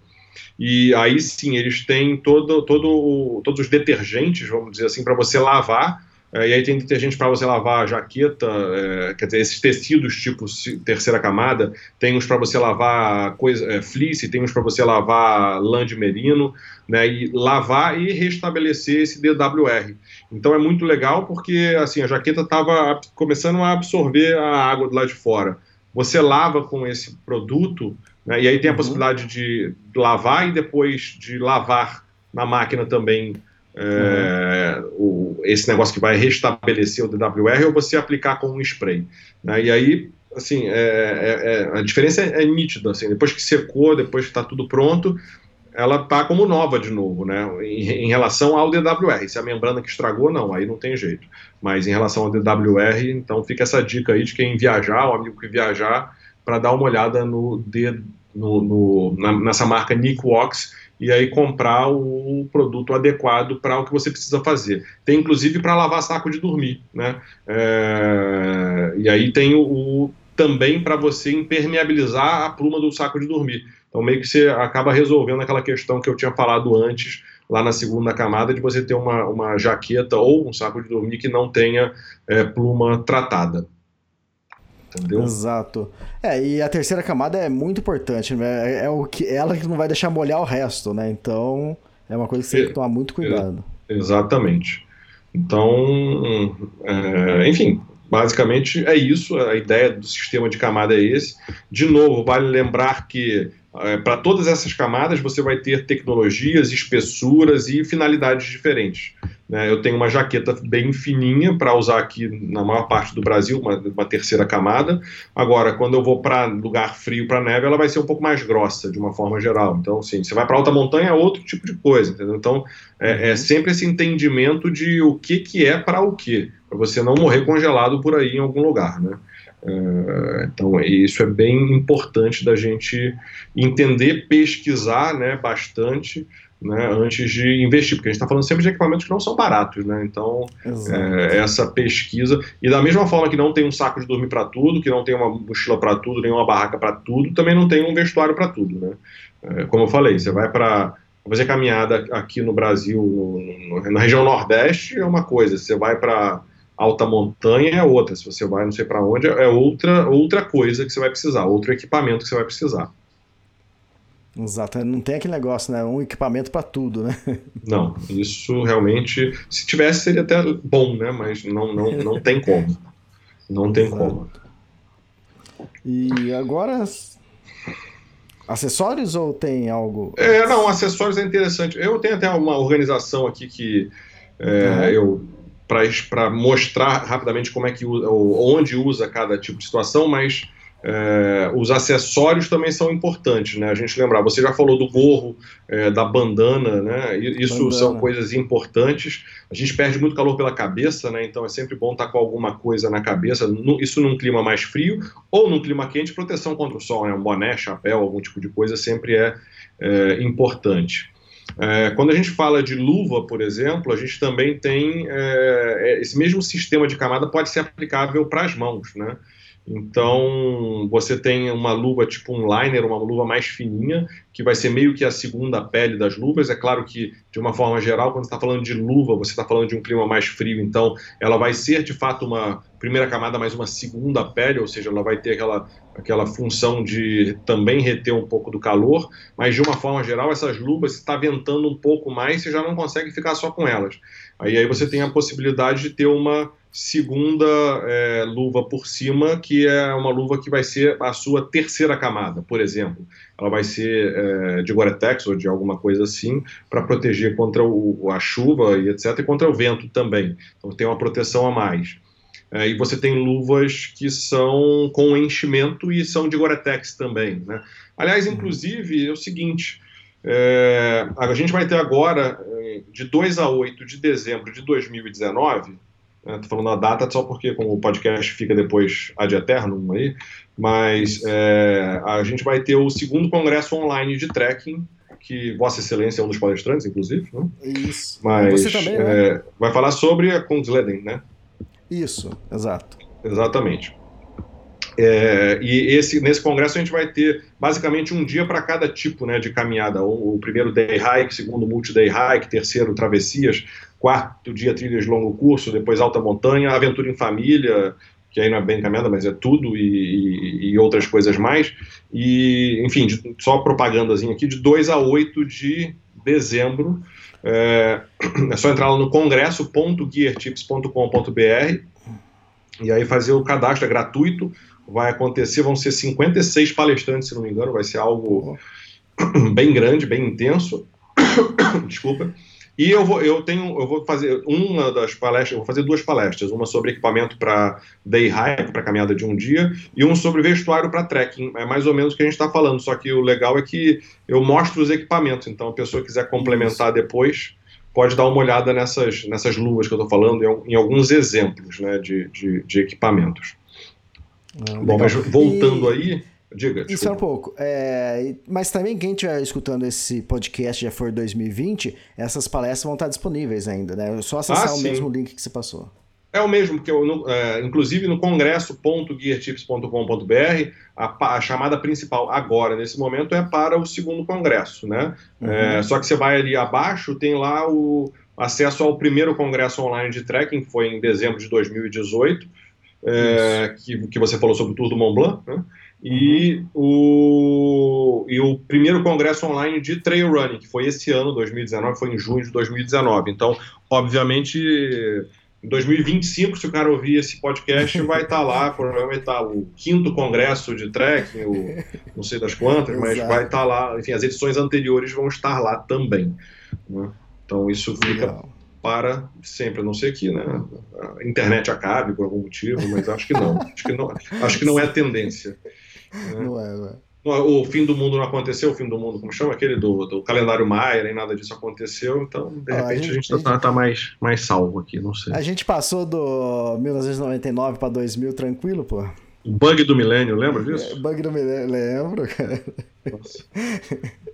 e aí sim, eles têm todo, todo, todos os detergentes, vamos dizer assim, para você lavar. É, e aí tem detergente para você lavar a jaqueta, é, quer dizer, esses tecidos tipo terceira camada, tem uns para você lavar coisa, é, fleece, tem uns para você lavar lã de merino, né, e lavar e restabelecer esse DWR. Então é muito legal porque assim a jaqueta estava começando a absorver a água do lado de fora. Você lava com esse produto, né? E aí tem a uhum. possibilidade de lavar e depois de lavar na máquina também é, uhum. o, esse negócio que vai restabelecer o DWR ou você aplicar com um spray. Né? E aí, assim, é, é, é a diferença é, nítida. Assim, depois que secou, depois que está tudo pronto, ela está como nova de novo, né? Em, em, relação ao DWR. Se a membrana que estragou, não, aí não tem jeito. Mas em relação ao DWR, então fica essa dica aí de quem viajar, o amigo que viajar, para dar uma olhada no, no, no na, nessa marca Nick Wax e aí comprar o produto adequado para o que você precisa fazer. Tem inclusive para lavar saco de dormir, né? É, e aí tem o, o também para você impermeabilizar a pluma do saco de dormir. Então meio que você acaba resolvendo aquela questão que eu tinha falado antes lá na segunda camada de você ter uma, uma jaqueta ou um saco de dormir que não tenha é, pluma tratada. Entendeu? Exato. É, e a terceira camada é muito importante, né? É, é o que ela que não vai deixar molhar o resto, né? Então, é uma coisa que você tem que tomar muito cuidado. exatamente. Então, é, enfim, basicamente é isso. A ideia do sistema de camada é esse. De novo, vale lembrar que é, para todas essas camadas você vai ter tecnologias, espessuras e finalidades diferentes. Né? Eu tenho uma jaqueta bem fininha para usar aqui na maior parte do Brasil, uma, uma terceira camada. Agora, quando eu vou para lugar frio, para neve, ela vai ser um pouco mais grossa, de uma forma geral. Então, assim, você vai para alta montanha, é outro tipo de coisa. Entendeu? Então, é, é, sempre esse entendimento de o que, que é para o que, para você não morrer congelado por aí em algum lugar. Né? É, então, isso é bem importante da gente entender, pesquisar né, bastante né, antes de investir, porque a gente está falando sempre de equipamentos que não são baratos, né? Então, é, essa pesquisa. E da mesma forma que não tem um saco de dormir para tudo, que não tem uma mochila para tudo, nem uma barraca para tudo, também não tem um vestuário para tudo, né? É, como eu falei, você vai para fazer caminhada aqui no Brasil, no, no, na região Nordeste, é uma coisa, você vai para alta montanha é outra, se você vai não sei para onde, é outra, outra coisa que você vai precisar, outro equipamento que você vai precisar. Exato, não tem aquele negócio, né? Um equipamento para tudo, né? Não, isso realmente, se tivesse seria até bom, né? Mas não, não, não tem como. Não tem Exato. como. E agora acessórios ou tem algo? É, não, acessórios é interessante. Eu tenho até uma organização aqui que é, uhum. eu para mostrar rapidamente como é que onde usa cada tipo de situação, mas é, os acessórios também são importantes, né? A gente lembrar, você já falou do gorro, é, da bandana, né? Isso bandana. são coisas importantes. A gente perde muito calor pela cabeça, né? Então é sempre bom estar com alguma coisa na cabeça. Isso num clima mais frio ou num clima quente, proteção contra o sol, né? Um boné, chapéu, algum tipo de coisa sempre é, é importante. É, quando a gente fala de luva, por exemplo, a gente também tem é, esse mesmo sistema de camada pode ser aplicável para as mãos, né? Então, você tem uma luva tipo um liner, uma luva mais fininha, que vai ser meio que a segunda pele das luvas. É claro que, de uma forma geral, quando você está falando de luva, você está falando de um clima mais frio, então ela vai ser de fato uma primeira camada, mais uma segunda pele, ou seja, ela vai ter aquela, aquela função de também reter um pouco do calor, mas de uma forma geral, essas luvas, se está ventando um pouco mais, você já não consegue ficar só com elas. Aí, aí você tem a possibilidade de ter uma segunda é, luva por cima, que é uma luva que vai ser a sua terceira camada, por exemplo. Ela vai ser é, de Gore-Tex ou de alguma coisa assim, para proteger contra o, a chuva e etc., e contra o vento também. Então tem uma proteção a mais. É, e você tem luvas que são com enchimento e são de Gore-Tex também. Né? Aliás, uhum. inclusive, é o seguinte. É, a gente vai ter agora, é, de 2 a 8 de dezembro de 2019, Estou né, falando a data só porque, como o podcast fica depois ad eternum aí, mas é, a gente vai ter o segundo congresso online de trekking, que Vossa Excelência é um dos palestrantes, inclusive. Né? Isso. Mas Você também, né? é, vai falar sobre a Kungsleden, né? Isso, exato. Exatamente. É, e esse, nesse congresso a gente vai ter basicamente um dia para cada tipo né, de caminhada. O, o primeiro day hike, segundo multi-day hike, terceiro travessias, quarto dia trilhas de longo curso, depois alta montanha, aventura em família, que aí não é bem caminhada, mas é tudo, e, e, e outras coisas mais. E, enfim, de, só propagandazinha aqui, de 2 a 8 de dezembro. É, é só entrar lá no congresso.geartips.com.br e aí fazer o cadastro, é gratuito vai acontecer, vão ser 56 palestrantes, se não me engano, vai ser algo bem grande, bem intenso. Desculpa. E eu vou, eu tenho, eu vou fazer uma das palestras, eu vou fazer duas palestras, uma sobre equipamento para day hike, para caminhada de um dia, e um sobre vestuário para trekking. É mais ou menos o que a gente está falando, só que o legal é que eu mostro os equipamentos, então a pessoa quiser complementar Isso. depois, pode dar uma olhada nessas, nessas luvas que eu estou falando, em, em, alguns exemplos né, de, de, de equipamentos. Ah, Bom, mas voltando e... aí, diga. Isso é um pouco. É, mas também quem estiver escutando esse podcast já for 2020, essas palestras vão estar disponíveis ainda, né? É só acessar ah, o sim. mesmo link que você passou. É o mesmo, que eu, é, inclusive no congresso.geartips.com.br, a, a, chamada principal agora, nesse momento, é para o segundo congresso, né? Uhum. É, só que você vai ali abaixo, tem lá o acesso ao primeiro congresso online de trekking, que foi em dezembro de 2018, é, que, que você falou sobre o Tour do Mont Blanc, né? E, uhum. o, e o primeiro congresso online de trail running, que foi esse ano, 2019, foi em junho de 2019. Então, obviamente, em 2025, se o cara ouvir esse podcast, vai estar tá lá, provavelmente está o quinto congresso de trekking, o, não sei das quantas, mas vai estar tá lá, enfim, as edições anteriores vão estar lá também. Né? Então, isso fica. Legal para sempre, a não ser que né, a internet acabe por algum motivo, mas acho que não. acho, que não acho que não é a tendência. Né? Não é, não é. O fim do mundo não aconteceu, o fim do mundo, como chama? Aquele do, do calendário Maia, nem nada disso aconteceu, então de repente a gente, está tá mais, mais salvo aqui, não sei. A gente passou do 1999 para 2000 tranquilo, pô. O bug do milênio, lembra disso? É, bug do milênio, lembro, cara. Nossa.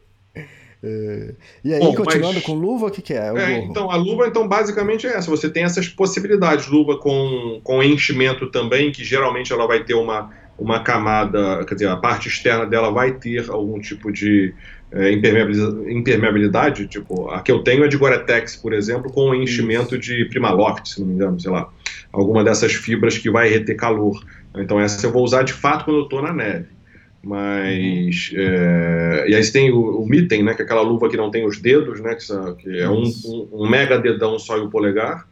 É, e aí, Bom, continuando mas, com luva, o que, que é? é então, a luva, então, basicamente é essa. Você tem essas possibilidades. Luva com, com enchimento também, que geralmente ela vai ter uma, uma camada, quer dizer, a parte externa dela vai ter algum tipo de é, impermeabilidade, tipo, a que eu tenho é de Gore-Tex, por exemplo, com enchimento de Primaloft, se não me engano, sei lá. Alguma dessas fibras que vai reter calor. Então, essa eu vou usar de fato quando eu estou na neve. Mas. Uhum. É, e aí você tem o, o Mitten, né? Que é aquela luva que não tem os dedos, né? Que, que é um, um, um, mega dedão só e o polegar.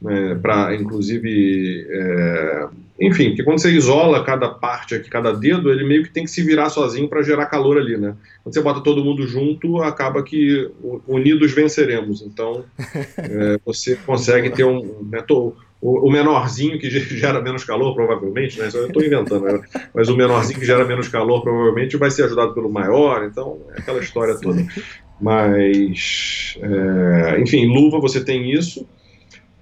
Né, para inclusive. É, enfim, porque quando você isola cada parte aqui, cada dedo, ele meio que tem que se virar sozinho para gerar calor ali, né? Quando você bota todo mundo junto, acaba que unidos venceremos. Então, é, você consegue ter um. Né, tô, o, menorzinho que gera menos calor, provavelmente, né? Eu estou inventando, né? mas o menorzinho que gera menos calor, provavelmente vai ser ajudado pelo maior, então é aquela história toda. Mas, é, enfim, luva você tem isso.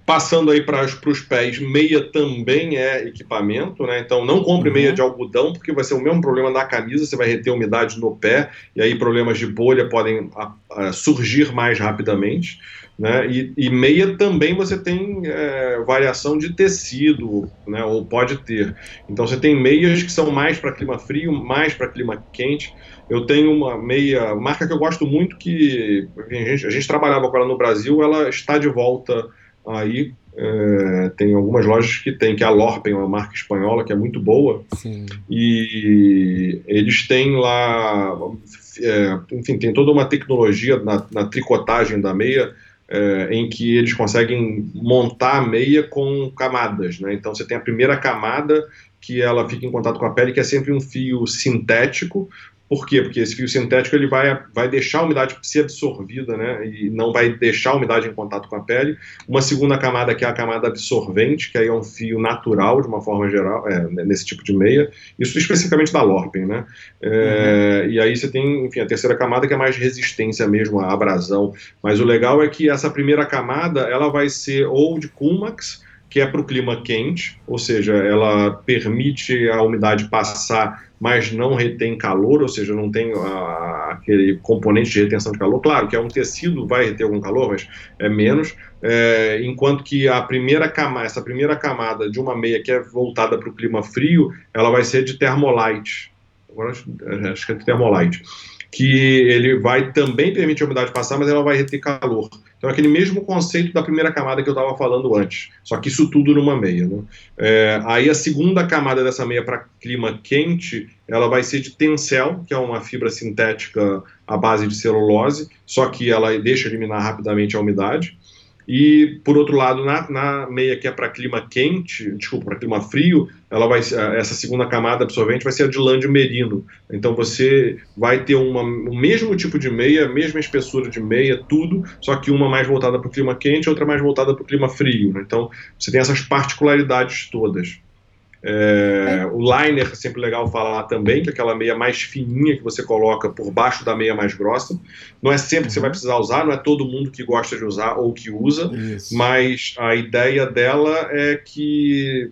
Passando aí para os pés, meia também é equipamento, né? Então não compre uhum. meia de algodão, porque vai ser o mesmo problema na camisa, você vai reter umidade no pé, e aí problemas de bolha podem a, a, surgir mais rapidamente. Né? E, e, meia também você tem é, variação de tecido, né? ou pode ter. Então você tem meias que são mais para clima frio, mais para clima quente. Eu tenho uma meia, marca que eu gosto muito, que a gente, a gente trabalhava com ela no Brasil, ela está de volta aí. É, tem algumas lojas que tem, que é a Lorpen, uma marca espanhola que é muito boa. Sim. E eles têm lá, é, enfim, tem toda uma tecnologia na, na tricotagem da meia é, em que eles conseguem montar a meia com camadas, né? Então você tem a primeira camada que ela fica em contato com a pele, que é sempre um fio sintético, por quê? Porque esse fio sintético ele vai, vai deixar a umidade ser absorvida, né? E não vai deixar a umidade em contato com a pele. Uma segunda camada que é a camada absorvente, que aí é um fio natural, de uma forma geral, é, nesse tipo de meia. Isso especificamente da Lorpen, né? É, uhum. E aí você tem, enfim, a terceira camada que é mais resistência mesmo à abrasão. Mas o legal é que essa primeira camada ela vai ser ou de Cumax, que é para o clima quente, ou seja, ela permite a umidade passar mas não retém calor, ou seja, não tem a, aquele componente de retenção de calor. Claro que é um tecido, vai reter algum calor, mas é menos. É, enquanto que a primeira camada, essa primeira camada de uma meia que é voltada para o clima frio, ela vai ser de termolite. Agora acho que é termolite que ele vai também permitir a umidade passar, mas ela vai reter calor. Então, aquele mesmo conceito da primeira camada que eu estava falando antes, só que isso tudo numa meia. Né? É, aí, a segunda camada dessa meia para clima quente, ela vai ser de tencel, que é uma fibra sintética à base de celulose, só que ela deixa eliminar rapidamente a umidade. E, por outro lado, na, na meia que é para clima quente, desculpa, para clima frio, ela vai, essa segunda camada absorvente vai ser a de de merino. Então você vai ter uma, o mesmo tipo de meia, a mesma espessura de meia, tudo, só que uma mais voltada para o clima quente, outra mais voltada para o clima frio. Né? Então você tem essas particularidades todas. É, o liner é sempre legal falar também, que é aquela meia mais fininha que você coloca por baixo da meia mais grossa. Não é sempre que você vai uhum. precisar usar, não é todo mundo que gosta de usar ou que usa, Isso. mas a ideia dela é que,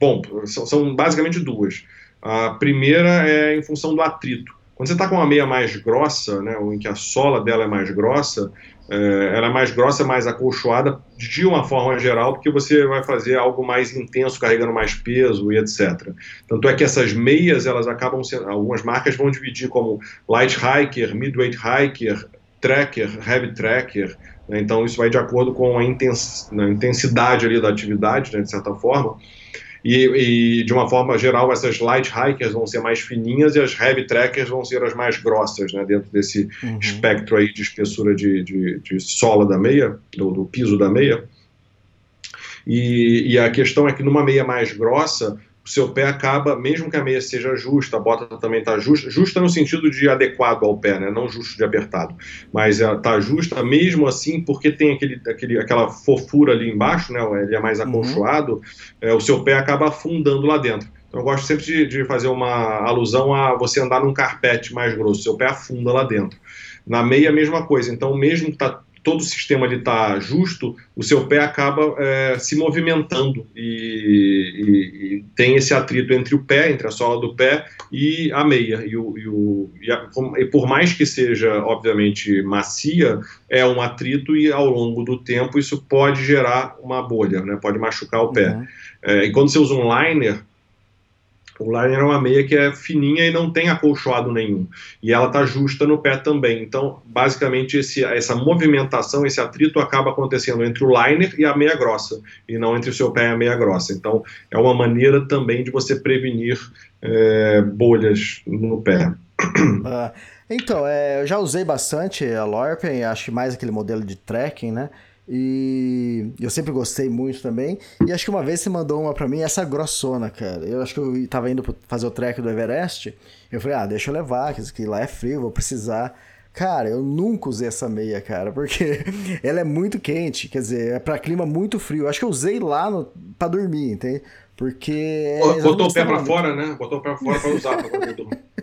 bom, são, são basicamente duas. A primeira é em função do atrito. Quando você está com uma meia mais grossa, né, ou em que a sola dela é mais grossa, é, ela é mais grossa, mais acolchoada de uma forma geral, porque você vai fazer algo mais intenso, carregando mais peso e etc. Tanto é que essas meias, elas acabam sendo, algumas marcas vão dividir como light hiker, midweight hiker, tracker, heavy tracker, né? então isso vai de acordo com a intensidade ali da atividade, né, de certa forma. E, e, de uma forma geral, essas light hikers vão ser mais fininhas e as heavy trackers vão ser as mais grossas, né, dentro desse uhum. espectro aí de espessura de, de, de sola da meia, do, do piso da meia. E, e, a questão é que numa meia mais grossa, seu pé acaba, mesmo que a meia seja justa, a bota também está justa, justa no sentido de adequado ao pé, né? não justo de apertado, mas está justa mesmo assim porque tem aquele, aquele, aquela fofura ali embaixo, né? ele é mais uhum. acolchoado, uhum. é, o seu pé acaba afundando lá dentro. Então, eu gosto sempre de, de fazer uma alusão a você andar num carpete mais grosso, seu pé afunda lá dentro. Na meia, a mesma coisa. Então, mesmo que tá todo o sistema está justo, o seu pé acaba é, se movimentando e, e, e, tem esse atrito entre o pé, entre a sola do pé e a meia. E, o, e, o, a, por mais que seja, obviamente, macia, é um atrito e ao longo do tempo isso pode gerar uma bolha, né? pode machucar o pé. Uhum. É, e quando você usa um liner, o liner é uma meia que é fininha e não tem acolchoado nenhum. E ela está justa no pé também. Então, basicamente, esse, essa movimentação, esse atrito acaba acontecendo entre o liner e a meia grossa, e não entre o seu pé e a meia grossa. Então, é uma maneira também de você prevenir é, bolhas no pé. Ah, então, é, eu já usei bastante a Lorpen, acho que mais aquele modelo de trekking, né? E eu sempre gostei muito também. E acho que uma vez você mandou uma pra mim, essa grossona, cara. Eu acho que eu tava indo fazer o trek do Everest. Eu falei, ah, deixa eu levar, que lá é frio, vou precisar. Cara, eu nunca usei essa meia, cara, porque ela é muito quente, quer dizer, é pra clima muito frio. Acho que eu usei lá no, pra dormir, entende? Porque. É Botou o pé pra fora, né? Botou o pé pra fora pra usar pra dormir.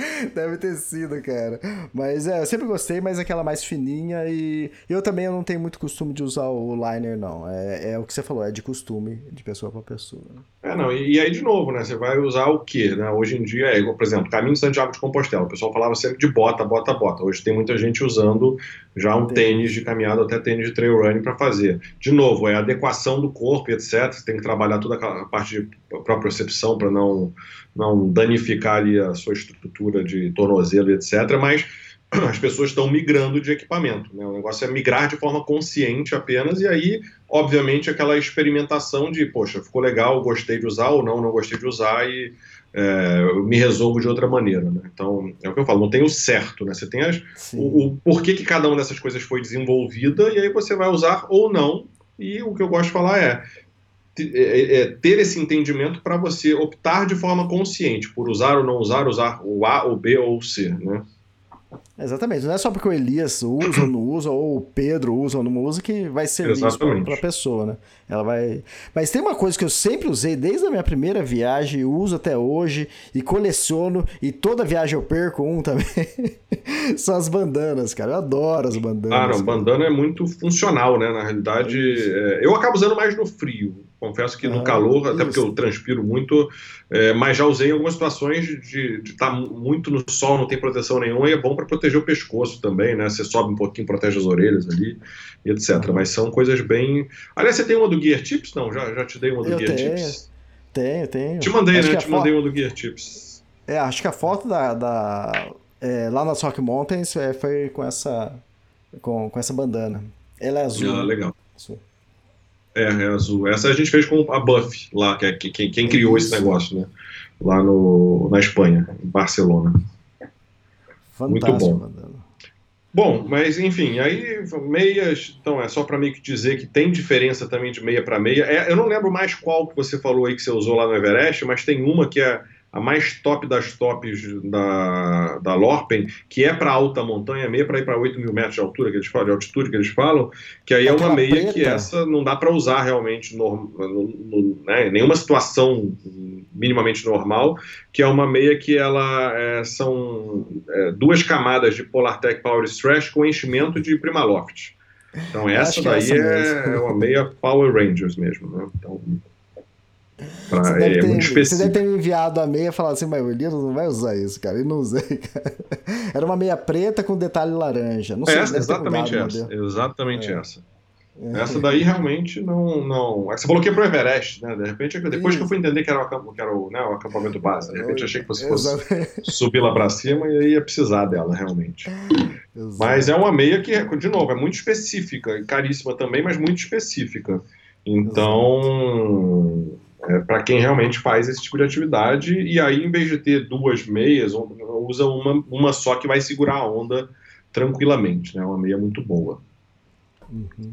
Deve ter sido, cara. Mas é, eu sempre gostei, mas aquela mais fininha e eu também eu não tenho muito costume de usar o liner, não. É, é o que você falou, é de costume, de pessoa para pessoa. É, não, e, e, aí de novo, né? Você vai usar o quê? Né? Hoje em dia, é, por exemplo, Caminho de Santiago de Compostela. O pessoal falava sempre de bota, bota, bota. Hoje tem muita gente usando já um tênis de caminhada, até tênis de trail running para fazer. De novo, é adequação do corpo, etc. Você tem que trabalhar toda a parte de propriocepção para não não danificar ali a sua estrutura de tornozelo, etc. Mas as pessoas estão migrando de equipamento. Né? O negócio é migrar de forma consciente apenas, e aí, obviamente, aquela experimentação de, poxa, ficou legal, gostei de usar ou não, não gostei de usar, e é, eu me resolvo de outra maneira. Né? Então, é o que eu falo, não tem o certo, né? Você tem as, o, o porquê que cada uma dessas coisas foi desenvolvida, e aí você vai usar ou não, e o que eu gosto de falar é, é, é, ter esse entendimento para você optar de forma consciente por usar ou não usar, usar o A, o B ou o C, né? Exatamente, não é só porque o Elias usa ou não usa, ou o Pedro usa ou não usa, que vai ser isso para a pessoa, né? Ela vai. Mas tem uma coisa que eu sempre usei desde a minha primeira viagem, uso até hoje, e coleciono, e toda viagem eu perco um também. São as bandanas, cara. Eu adoro as bandanas. Ah, não, bandana é muito funcional, né? Na realidade, é... eu acabo usando mais no frio. Confesso que no ah, calor, isso. até porque eu transpiro muito, é, mas já usei em algumas situações de estar tá muito no sol, não tem proteção nenhuma, e é bom para proteger o pescoço também, né? Você sobe um pouquinho, protege as orelhas ali, etc. Mas são coisas bem. Aliás, você tem uma do Gear Tips? Não, já, já te dei uma do eu Gear tenho, Tips. Tenho, tenho. Te mandei, acho né? Te foto... mandei uma do Gear Tips. É, acho que a foto da. da é, lá nas Rock Mountains é, foi com essa. Com, com essa bandana. Ela é azul. Ah, legal. Azul. É, é azul. Essa a gente fez com a Buff lá, que é quem, quem criou esse negócio, né? Lá no, na Espanha, em Barcelona. Fantástico, Muito bom. Bom, mas enfim, aí meias, então é só para mim que dizer que tem diferença também de meia para meia. É, eu não lembro mais qual que você falou aí que você usou lá no Everest, mas tem uma que é a mais top das tops da, da Lorpen, que é para alta montanha, meia para ir para 8 mil metros de altura, que eles falam, de altitude que eles falam, que aí é uma meia preta. que essa não dá para usar realmente no, no, no, né, em nenhuma situação minimamente normal, que é uma meia que ela é, são é, duas camadas de Polartec Power Stretch com enchimento de Primaloft. Então essa daí é, é, uma meia Power Rangers mesmo, né? Então, Pra, você, deve é ter, você deve ter me enviado a meia e falado assim, mas o Elias não vai usar isso, cara. E não usei, cara. Era uma meia preta com detalhe laranja. Não sei, essa, exatamente essa. Exatamente é. essa. É. Essa daí realmente não, não. É você falou que é pro Everest, né? De repente, depois que eu fui entender que era o, que era o, né, o acampamento base, de repente achei que você fosse subir lá para cima e aí ia precisar dela, realmente. Exato. Mas é uma meia que, de novo, é muito específica, e caríssima também, mas muito específica. Então. Exato é, para quem realmente faz esse tipo de atividade, e aí, em vez de ter duas meias, usa uma, uma só que vai segurar a onda tranquilamente, né? Uma meia muito boa. Uhum.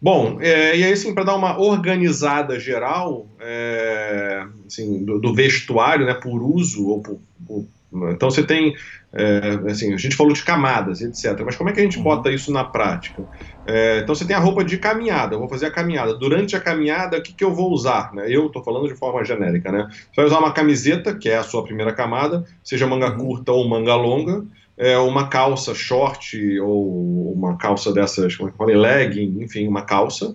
Bom, é, e aí, assim, para dar uma organizada geral é, assim, do, do, vestuário, né, por uso, ou por, por, então você tem é, assim, a gente falou de camadas, etc. Mas como é que a gente uhum. bota isso na prática? É, então você tem a roupa de caminhada, eu vou fazer a caminhada. Durante a caminhada, o que, que eu vou usar? Né? Eu estou falando de forma genérica, né? Você vai usar uma camiseta, que é a sua primeira camada, seja manga uhum. curta ou manga longa, é, uma calça short ou uma calça dessas, como é que eu falei, legging, enfim, uma calça.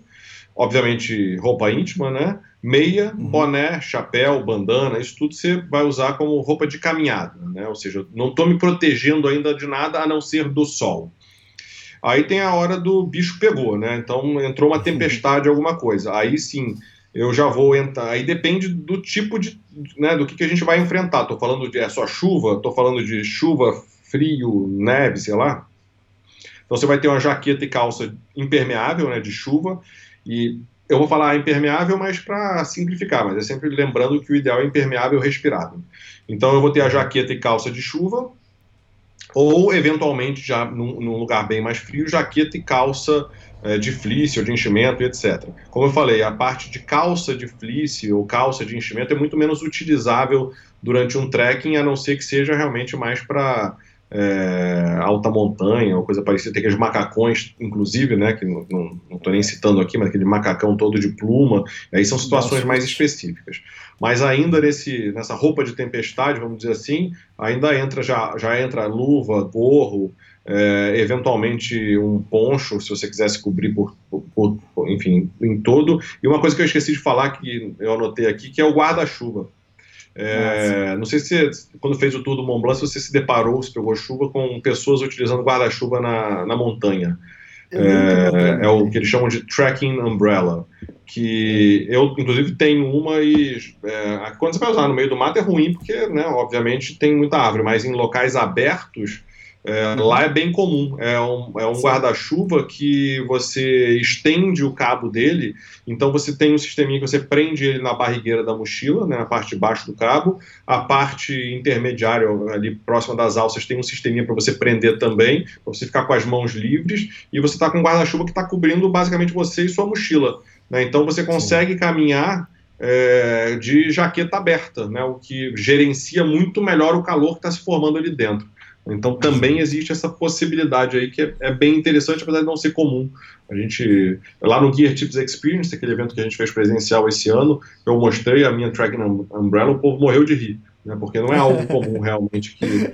Obviamente, roupa íntima, né? Meia, uhum. boné, chapéu, bandana, isso tudo você vai usar como roupa de caminhada, né? Ou seja, não estou me protegendo ainda de nada a não ser do sol. Aí tem a hora do bicho pegou, né? Então entrou uma tempestade, alguma coisa. Aí sim, eu já vou entrar. Aí depende do tipo de, né, do que, que a gente vai enfrentar. Estou falando de é só chuva, estou falando de chuva, frio, neve, sei lá. Então você vai ter uma jaqueta e calça impermeável, né, de chuva, e eu vou falar impermeável, mas para simplificar, mas é sempre lembrando que o ideal é impermeável respirável. Então eu vou ter a jaqueta e calça de chuva, ou eventualmente já num, num lugar bem mais frio, jaqueta e calça é, de fleece ou de enchimento, etc. Como eu falei, a parte de calça de fleece ou calça de enchimento é muito menos utilizável durante um trekking, a não ser que seja realmente mais para é, alta montanha ou coisa parecida, tem aqueles macacões, inclusive, né, que não estou nem citando aqui, mas aquele macacão todo de pluma, aí são situações mais específicas. Mas ainda nesse, nessa roupa de tempestade, vamos dizer assim, ainda entra, já, já entra luva, gorro, é, eventualmente um poncho, se você quisesse cobrir por, por, por, enfim, em todo. E uma coisa que eu esqueci de falar, que eu anotei aqui, que é o guarda-chuva. É, não sei se quando fez o tour do Mont Blanc, se você se deparou, se pegou chuva com pessoas utilizando guarda-chuva na, na montanha. É, é, o que eles chamam de trekking umbrella, que eu inclusive tenho uma e é, quando você vai usar no meio do mato é ruim porque, né, obviamente tem muita árvore, mas em locais abertos É, lá é bem comum. É um, é um guarda-chuva que você estende o cabo dele, então você tem um sisteminha que você prende ele na barrigueira da mochila, né, na parte de baixo do cabo. A parte intermediária, ali próxima das alças, tem um sisteminha para você prender também, para você ficar com as mãos livres. E você está com um guarda-chuva que está cobrindo basicamente você e sua mochila. Né, então você consegue Sim. caminhar. É, de jaqueta aberta, né, o que gerencia muito melhor o calor que está se formando ali dentro. Então também existe essa possibilidade aí que é, é, bem interessante, apesar de não ser comum. A gente, lá no Gear Tips Experience, aquele evento que a gente fez presencial esse ano, eu mostrei a minha Tracking Umbrella, o povo morreu de rir, né, porque não é algo comum realmente que,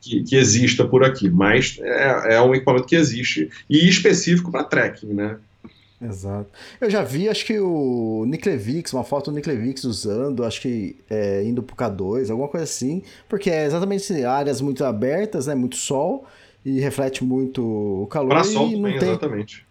que, que, exista por aqui, mas é, é um equipamento que existe e específico para trekking, né? Exato. Eu já vi, acho que o Niklevix, uma foto do Niklevix usando, acho que é, indo pro K2, alguma coisa assim, porque é exatamente áreas muito abertas, né, muito sol, e reflete muito o calor. Para sol e não também, tem... exatamente.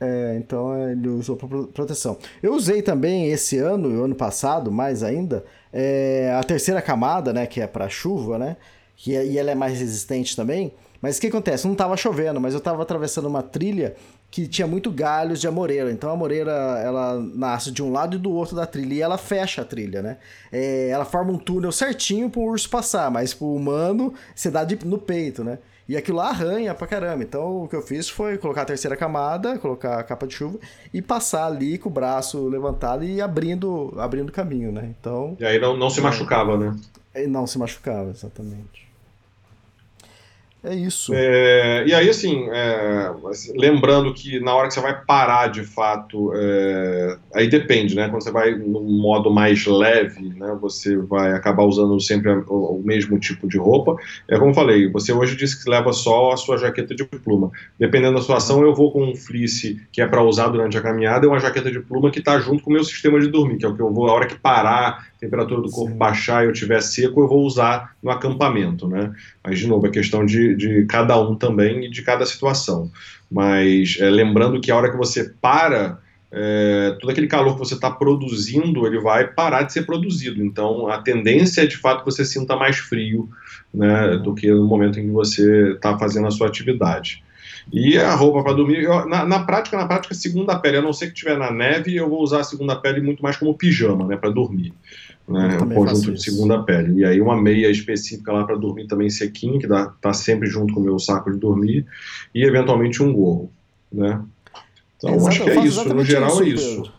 É. é, então ele usou para proteção. Eu usei também esse ano, e o ano passado, mais ainda, é, a terceira camada, né, que é para chuva, né, que é, e ela é mais resistente também. Mas o que acontece? Não estava chovendo, mas eu estava atravessando uma trilha que tinha muito galhos de amoreira. Então a amoreira ela nasce de um lado e do outro da trilha e ela fecha a trilha, né? É, ela forma um túnel certinho para o urso passar, mas para o humano você dá de, no peito, né? E aquilo lá arranha pra caramba. Então o que eu fiz foi colocar a terceira camada, colocar a capa de chuva e passar ali com o braço levantado e abrindo abrindo caminho, né? Então. E aí não, não se machucava, né? Não se machucava, exatamente. É isso. É, e aí, assim, é, lembrando que na hora que você vai parar de fato, é, aí depende, né? Quando você vai no modo mais leve, né? Você vai acabar usando sempre o, o mesmo tipo de roupa. É como eu falei, você hoje disse que leva só a sua jaqueta de pluma. Dependendo da situação, eu vou com um fleece que é para usar durante a caminhada e uma jaqueta de pluma que está junto com o meu sistema de dormir, que é o que eu vou, a hora que parar, a temperatura do corpo Sim. baixar e eu estiver seco, eu vou usar no acampamento, né? Mas, de novo, é questão de, de cada um também e de cada situação. Mas é, lembrando que a hora que você para, é, todo aquele calor que você está produzindo, ele vai parar de ser produzido. Então, a tendência é, de fato, que você sinta mais frio né, do que no momento em que você está fazendo a sua atividade. E a roupa para dormir, eu, na, na, prática, na prática, segunda pele, a não ser que tiver na neve, eu vou usar a segunda pele muito mais como pijama, né, para dormir né, um conjunto de segunda pele. E aí uma meia específica lá para dormir também sequinho, que dá, tá sempre junto com o meu saco de dormir, e eventualmente um gorro, né? Então Exato, acho que é isso, no geral isso, é isso. Pedro.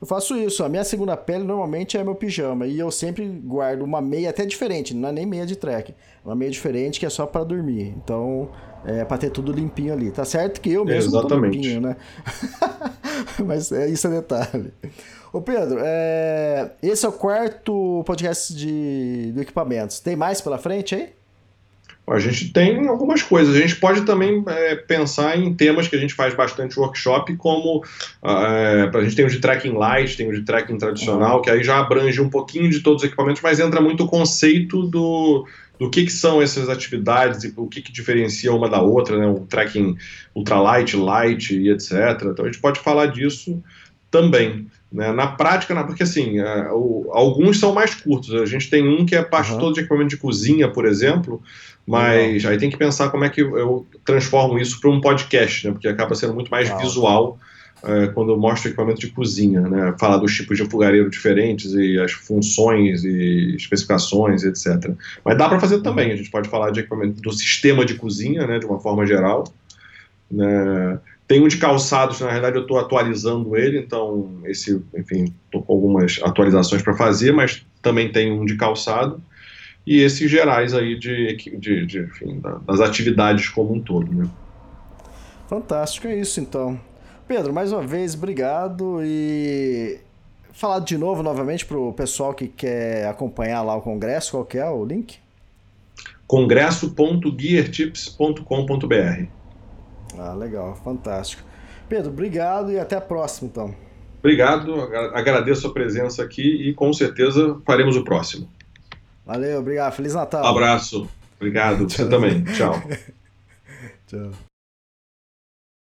Eu faço isso, a minha segunda pele normalmente é meu pijama e eu sempre guardo uma meia até diferente, não é nem meia de trek, uma meia diferente que é só para dormir. Então, é para ter tudo limpinho ali. Tá certo que eu mesmo é, tô limpinho, né? Mas é isso é detalhe. Ô Pedro, é... esse é o quarto podcast de... do equipamentos. Tem mais pela frente aí? A gente tem algumas coisas. A gente pode também é, pensar em temas que a gente faz bastante workshop, como é, a gente tem o de tracking light, tem o de tracking tradicional, que aí já abrange um pouquinho de todos os equipamentos, mas entra muito o conceito do, do que, que são essas atividades e o que, que diferencia uma da outra, né? o tracking ultralight, light e etc. Então a gente pode falar disso também. Né? Na prática, porque assim, é, o, alguns são mais curtos. A gente tem um que é parte uhum. todo de equipamento de cozinha, por exemplo, mas uhum. aí tem que pensar como é que eu transformo isso para um podcast, né? porque acaba sendo muito mais uhum. visual é, quando eu mostro equipamento de cozinha, né? falar dos tipos de fogareiro diferentes e as funções e especificações, etc. Mas dá para fazer também, a gente pode falar de equipamento do sistema de cozinha, né? de uma forma geral. Né? Tem um de calçados, na realidade eu estou atualizando ele, então esse, enfim, estou com algumas atualizações para fazer, mas também tem um de calçado e esses gerais aí de, de, de enfim, das atividades como um todo, né? Fantástico, é isso então. Pedro, mais uma vez, obrigado e falar de novo, novamente, para o pessoal que quer acompanhar lá o congresso, qual que é o link? congresso.geartips.com.br ah, legal, fantástico. Pedro, obrigado e até a próxima, então. Obrigado, agradeço a presença aqui e com certeza faremos o próximo. Valeu, obrigado. Feliz Natal. Abraço. Obrigado. Você também. Tchau. Tchau.